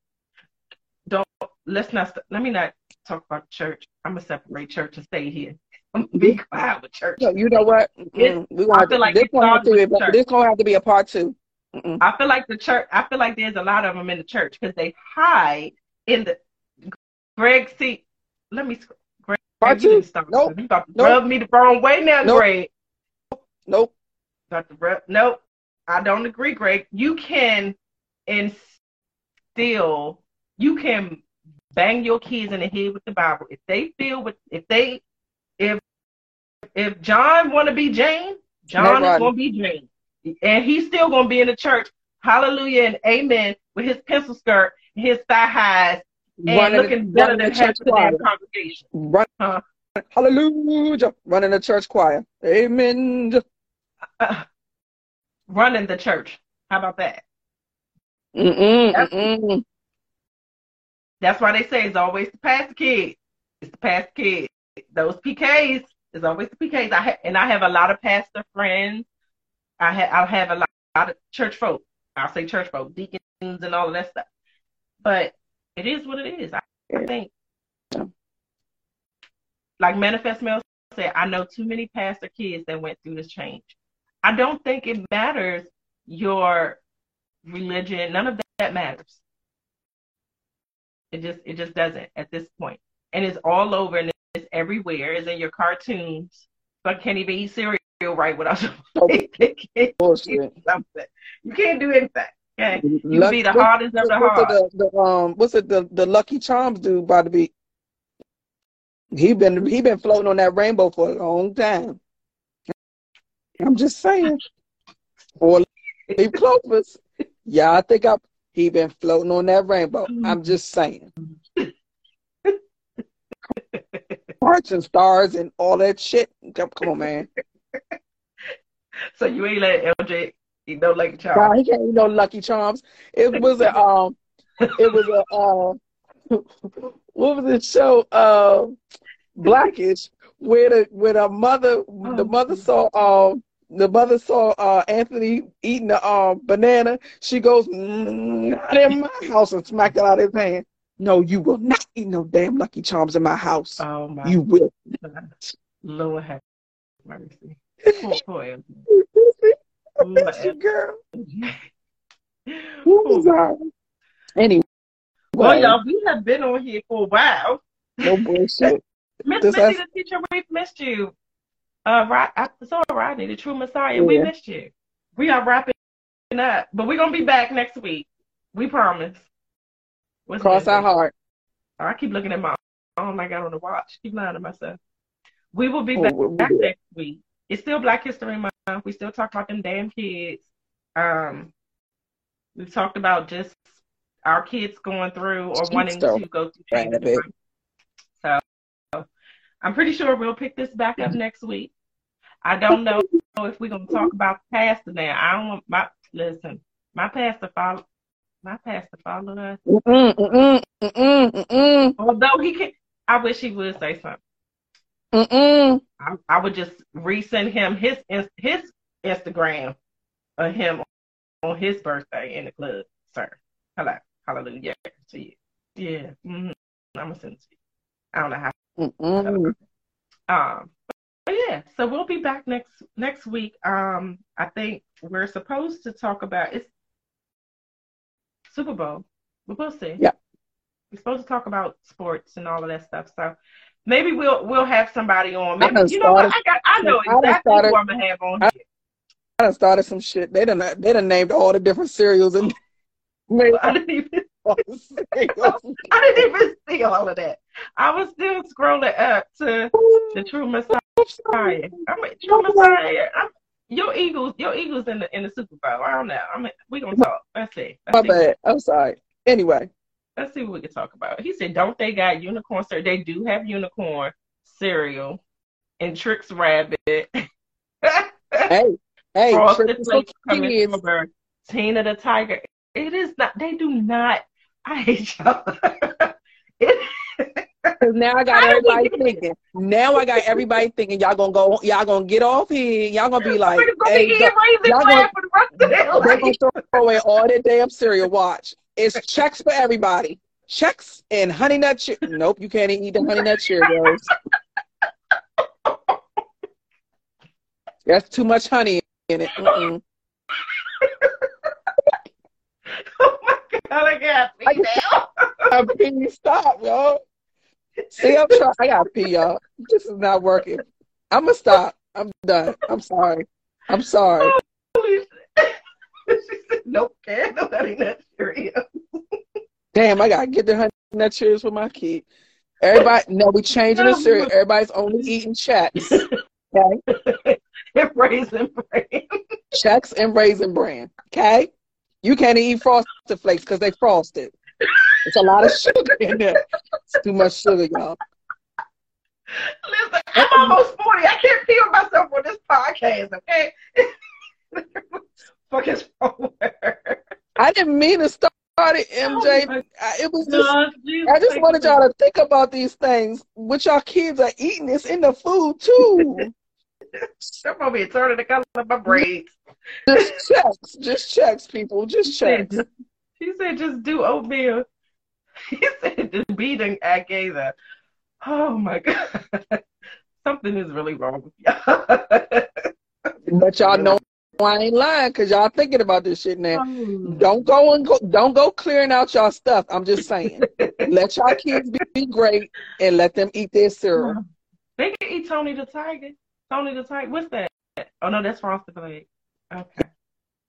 Don't let's not. Let me not talk about church. I'm gonna separate church and stay here. I'm gonna be quiet with church. So you know what? Mm, we gonna feel like this have to be this gonna have to be a part two. Mm-mm. I feel like the church. I feel like there's a lot of them in the church because they hide in the. Greg, see, let me. Greg, you didn't stop. Nope. You about to Nope. rub me the wrong way now, Nope. Greg. Nope. About to rub. Nope. I don't agree, Greg. You can instill. You can bang your kids in the head with the Bible if they feel with if they if if John want to be Jane, John is going to be Jane, and he's still going to be in the church. Hallelujah and amen with his pencil skirt, his thigh highs, and Running, looking better running than the half the choir. damn congregation. Run, Huh? Hallelujah. Running the church choir. Amen. Uh, running the church. How about that? Mm-mm, That's- mm-mm. That's why they say it's always the pastor kid. It's the pastor kid. Those PKs is always the PKs. I ha- and I have a lot of pastor friends. I ha- I have a lot, lot of church folk. I'll say church folk, deacons and all of that stuff. But it is what it is. I, I think. Yeah. Like Manifest Mel said, I know too many pastor kids that went through this change. I don't think it matters your religion. None of that matters. It just it just doesn't at this point. And it's all over and it's everywhere. It's in your cartoons. But can't even eat cereal right without Nope. you can't Bullshit. do something. You can't do anything. Okay. You can be the what- hardest of the hard. the, the, um, what's it? The the Lucky Charms dude about to be. He been he been floating on that rainbow for a long time. I'm just saying. Or leaf clovers. Yeah, I think I he been floating on that rainbow. I'm just saying. Hearts and stars and all that shit. Come, come on, man. So you ain't let LJ eat no Lucky Charms. he can't eat no Lucky Charms. It was a um, it was a uh, what was the show? Uh, Blackish, where the where the mother the mother saw um the mother saw uh Anthony eating the um banana. She goes, not in my house, and smacked it out of his hand. No, you will not eat no damn Lucky Charms in my house. Oh my You will. God. Lord have mercy. Poor, poor. That's you, girl. Who Poor was I? Anyway, Well, y'all, we have been on here for a while. no bullshit. Miss Missy, the teacher, we've missed you. Uh, right, I saw Rodney, the true Messiah. We missed you. We are wrapping up, but we're gonna be back next week. We promise. What's Cross our heart. Oh, I keep looking at my phone like I don't know watch. Keep lying to myself. We will be Oh, back, back next week. It's still Black History Month. We still talk about them damn kids. Um, we've talked about just our kids going through or Keep wanting to go through right, changes. babe. So I'm pretty sure we'll pick this back up next week. I don't know if we're gonna talk about the pastor now. I don't want my listen. My pastor follow My pastor follow us. Mm-mm, mm-mm, mm-mm, Although he can, I wish he would say something. Mm-mm. I, I would just resend him his his Instagram of him on his birthday in the club, sir. Hello, hallelujah to you. Yeah, mm-hmm. I'm gonna send it to you. I don't know how. Mm-mm. Um, but yeah, so we'll be back next next week. Um, I think we're supposed to talk about it's Super Bowl, but we'll see. Yeah. We're supposed to talk about sports and all of that stuff. So maybe we'll we'll have somebody on. I Maybe you know what? I got I know I exactly started- who I'm gonna have on I- here. I done started some shit. They done they done named all the different cereals and made I didn't even all the cereals. I didn't even see all of that. I was still scrolling up to the True Messiah. I mean, True Messiah. I'm, your Eagles, your Eagles in the in the Super Bowl. I don't know. I mean, we gonna talk. Let's see. Let's My see. bad. I'm sorry. Anyway, Let's see what we can talk about. He said, "Don't they got unicorn cereal? They do have unicorn cereal and Trix Rabbit." hey, hey, Frosted Flakes coming over. Tina the Tiger. It is not. They do not. I hate y'all. it, now I got How did we everybody thinking. Now I got everybody thinking y'all gonna go. Y'all gonna get off here. Y'all gonna be like, gonna hey, be y'all gonna- the rest of their they're gonna throw away all their damn cereal. Watch, it's Chex for everybody. Chex and honey nut. Che- nope, you can't eat the honey nut Cheerios. That's too much honey in it. Mm-mm. Oh my god, I got me now. I pee. Stop, y'all. See, I'm trying. I gotta pee, y'all. This is not working. I'm gonna stop. I'm done. I'm sorry. I'm sorry. She said, nope, can't nobody not cereal. Damn, I gotta get the honey nut Cheerios for my kid. Everybody, no, we changing the cereal. Everybody's only eating Chex. Okay, and raisin bran. Chex and raisin bran. Okay, you can't eat frosted flakes because they frosted. It's a lot of sugar in there. It's too much sugar, y'all. Listen, I'm almost 40. I can't feel myself on this podcast, okay? Fuck is wrong? I didn't mean to start it, MJ. Oh I- it was just, God, I just wanted y'all to think about these things. What y'all kids are eating is in the food too. I'm over here turning the color of my braids. just Chex, just Chex, people, just Chex. she said, just do oatmeal. He said, just I gave her. Oh my God. Something is really wrong with y'all. But y'all know I ain't lying because y'all thinking about this shit now. Oh. Don't go and go, don't go clearing out y'all stuff. I'm just saying, let y'all kids be, be great and let them eat their cereal. They can eat Tony the Tiger. Tony the Tiger. What's that? Oh no, that's Frosted Flakes. Okay.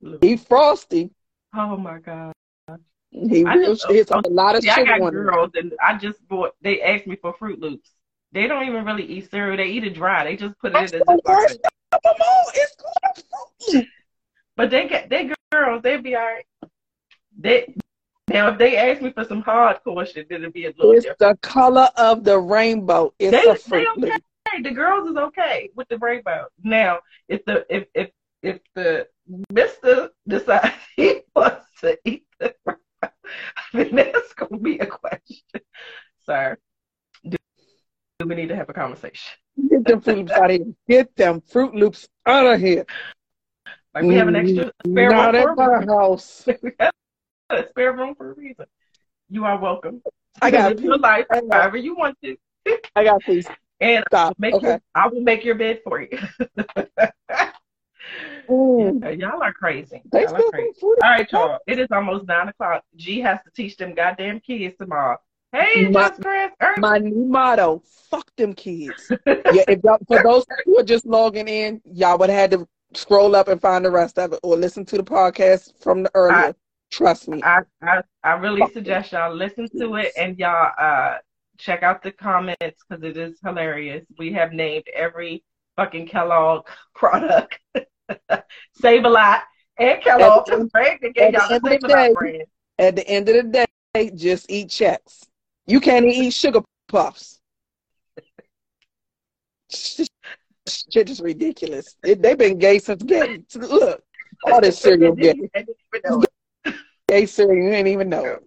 Look. He frosty. Oh my God. He I just- It's a lot of See, I got girls, and I just bought. They asked me for Froot Loops. They don't even really eat cereal. They eat it dry. They just put it in the Come Ziploc bag. on, it's good. Fruit. But they get they girls. They be all right. They now if they ask me for some hardcore shit, then it'd be a little It's different. the color of the rainbow. It's They- a they okay. The girls is okay with the rainbow. Now if the if if if the Mister decides he wants to eat the rainbow, then that's gonna be a question, sir. We need to have a conversation? Get them Froot Loops out of here. Get them Froot Loops out of here. Like we have an extra spare Not room at for a my reason. house. A spare room for a reason. You are welcome. I got Live your life I however you want to, I got these. and Stop. make Okay. your, I will make your bed for you. Mm. y'all are crazy. Y'all are crazy. All right, y'all. It is almost nine o'clock. G has to teach them goddamn kids tomorrow. Hey, My- just Chris. My new motto: Fuck them kids. yeah, if y'all, for those who are just logging in, y'all would have had to scroll up and find the rest of it, or listen to the podcast from the earlier. Trust me. I, I I really suggest y'all listen to it and y'all uh check out the comments because it is hilarious. We have named every fucking Kellogg product. Save a lot and Kellogg. At the- Right? Y'all the at the end Save a the lot day- At the end of the day, just eat Chex. You can't eat sugar puffs. Shit is ridiculous. It, they've been gay since gay. Look, all this cereal gay. didn't even know it. gay cereal. You didn't even know.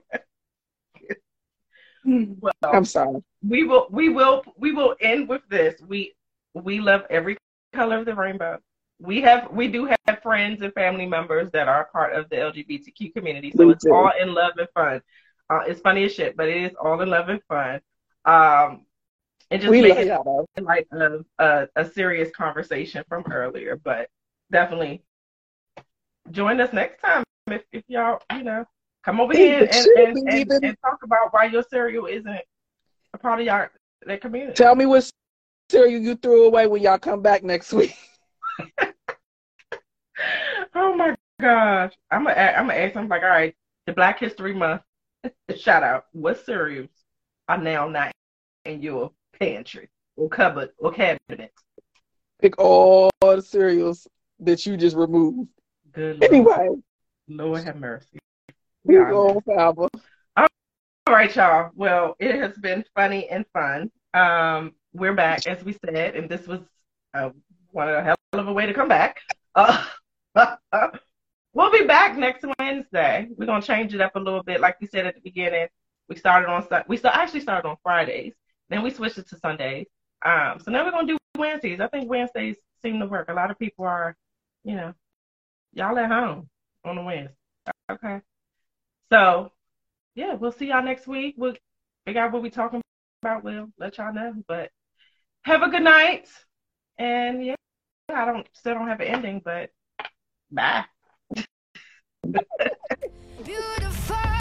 Well, I'm sorry. we will we will we will end with this. We we love every color of the rainbow. We have we do have friends and family members that are part of the LGBTQ community, so it's all in love and fun. Uh, it's funny as shit, but it is all in love and fun. Um, and just We make it y'all. like a, a a serious conversation from earlier, but definitely join us next time if, if y'all you know come over here and, and, and, even- and talk about why your cereal isn't a part of your that community. Tell me what cereal you threw away when y'all come back next week. Oh my gosh. I'm gonna I'm gonna ask them like, all right, the Black History Month shout out. What cereals are now not in your pantry or cupboard or cabinet? Pick all the cereals that you just removed. Good Lord. Anyway, Lord have mercy. we go forever. All right, y'all. Well, it has been funny and fun. Um, we're back, as we said, and this was uh, one a hell of a way to come back. Uh, we'll be back next Wednesday. We're gonna change it up a little bit, like we said at the beginning. We started on we start, actually started on Fridays, then we switched it to Sundays. Um, so now we're gonna do Wednesdays. I think Wednesdays seem to work. A lot of people are, you know, y'all at home on the Wednesday. Okay, so yeah, we'll see y'all next week. We'll figure out what we're talking about. We'll let y'all know. But have a good night. And yeah, I don't still don't have an ending, but bye. Beautiful.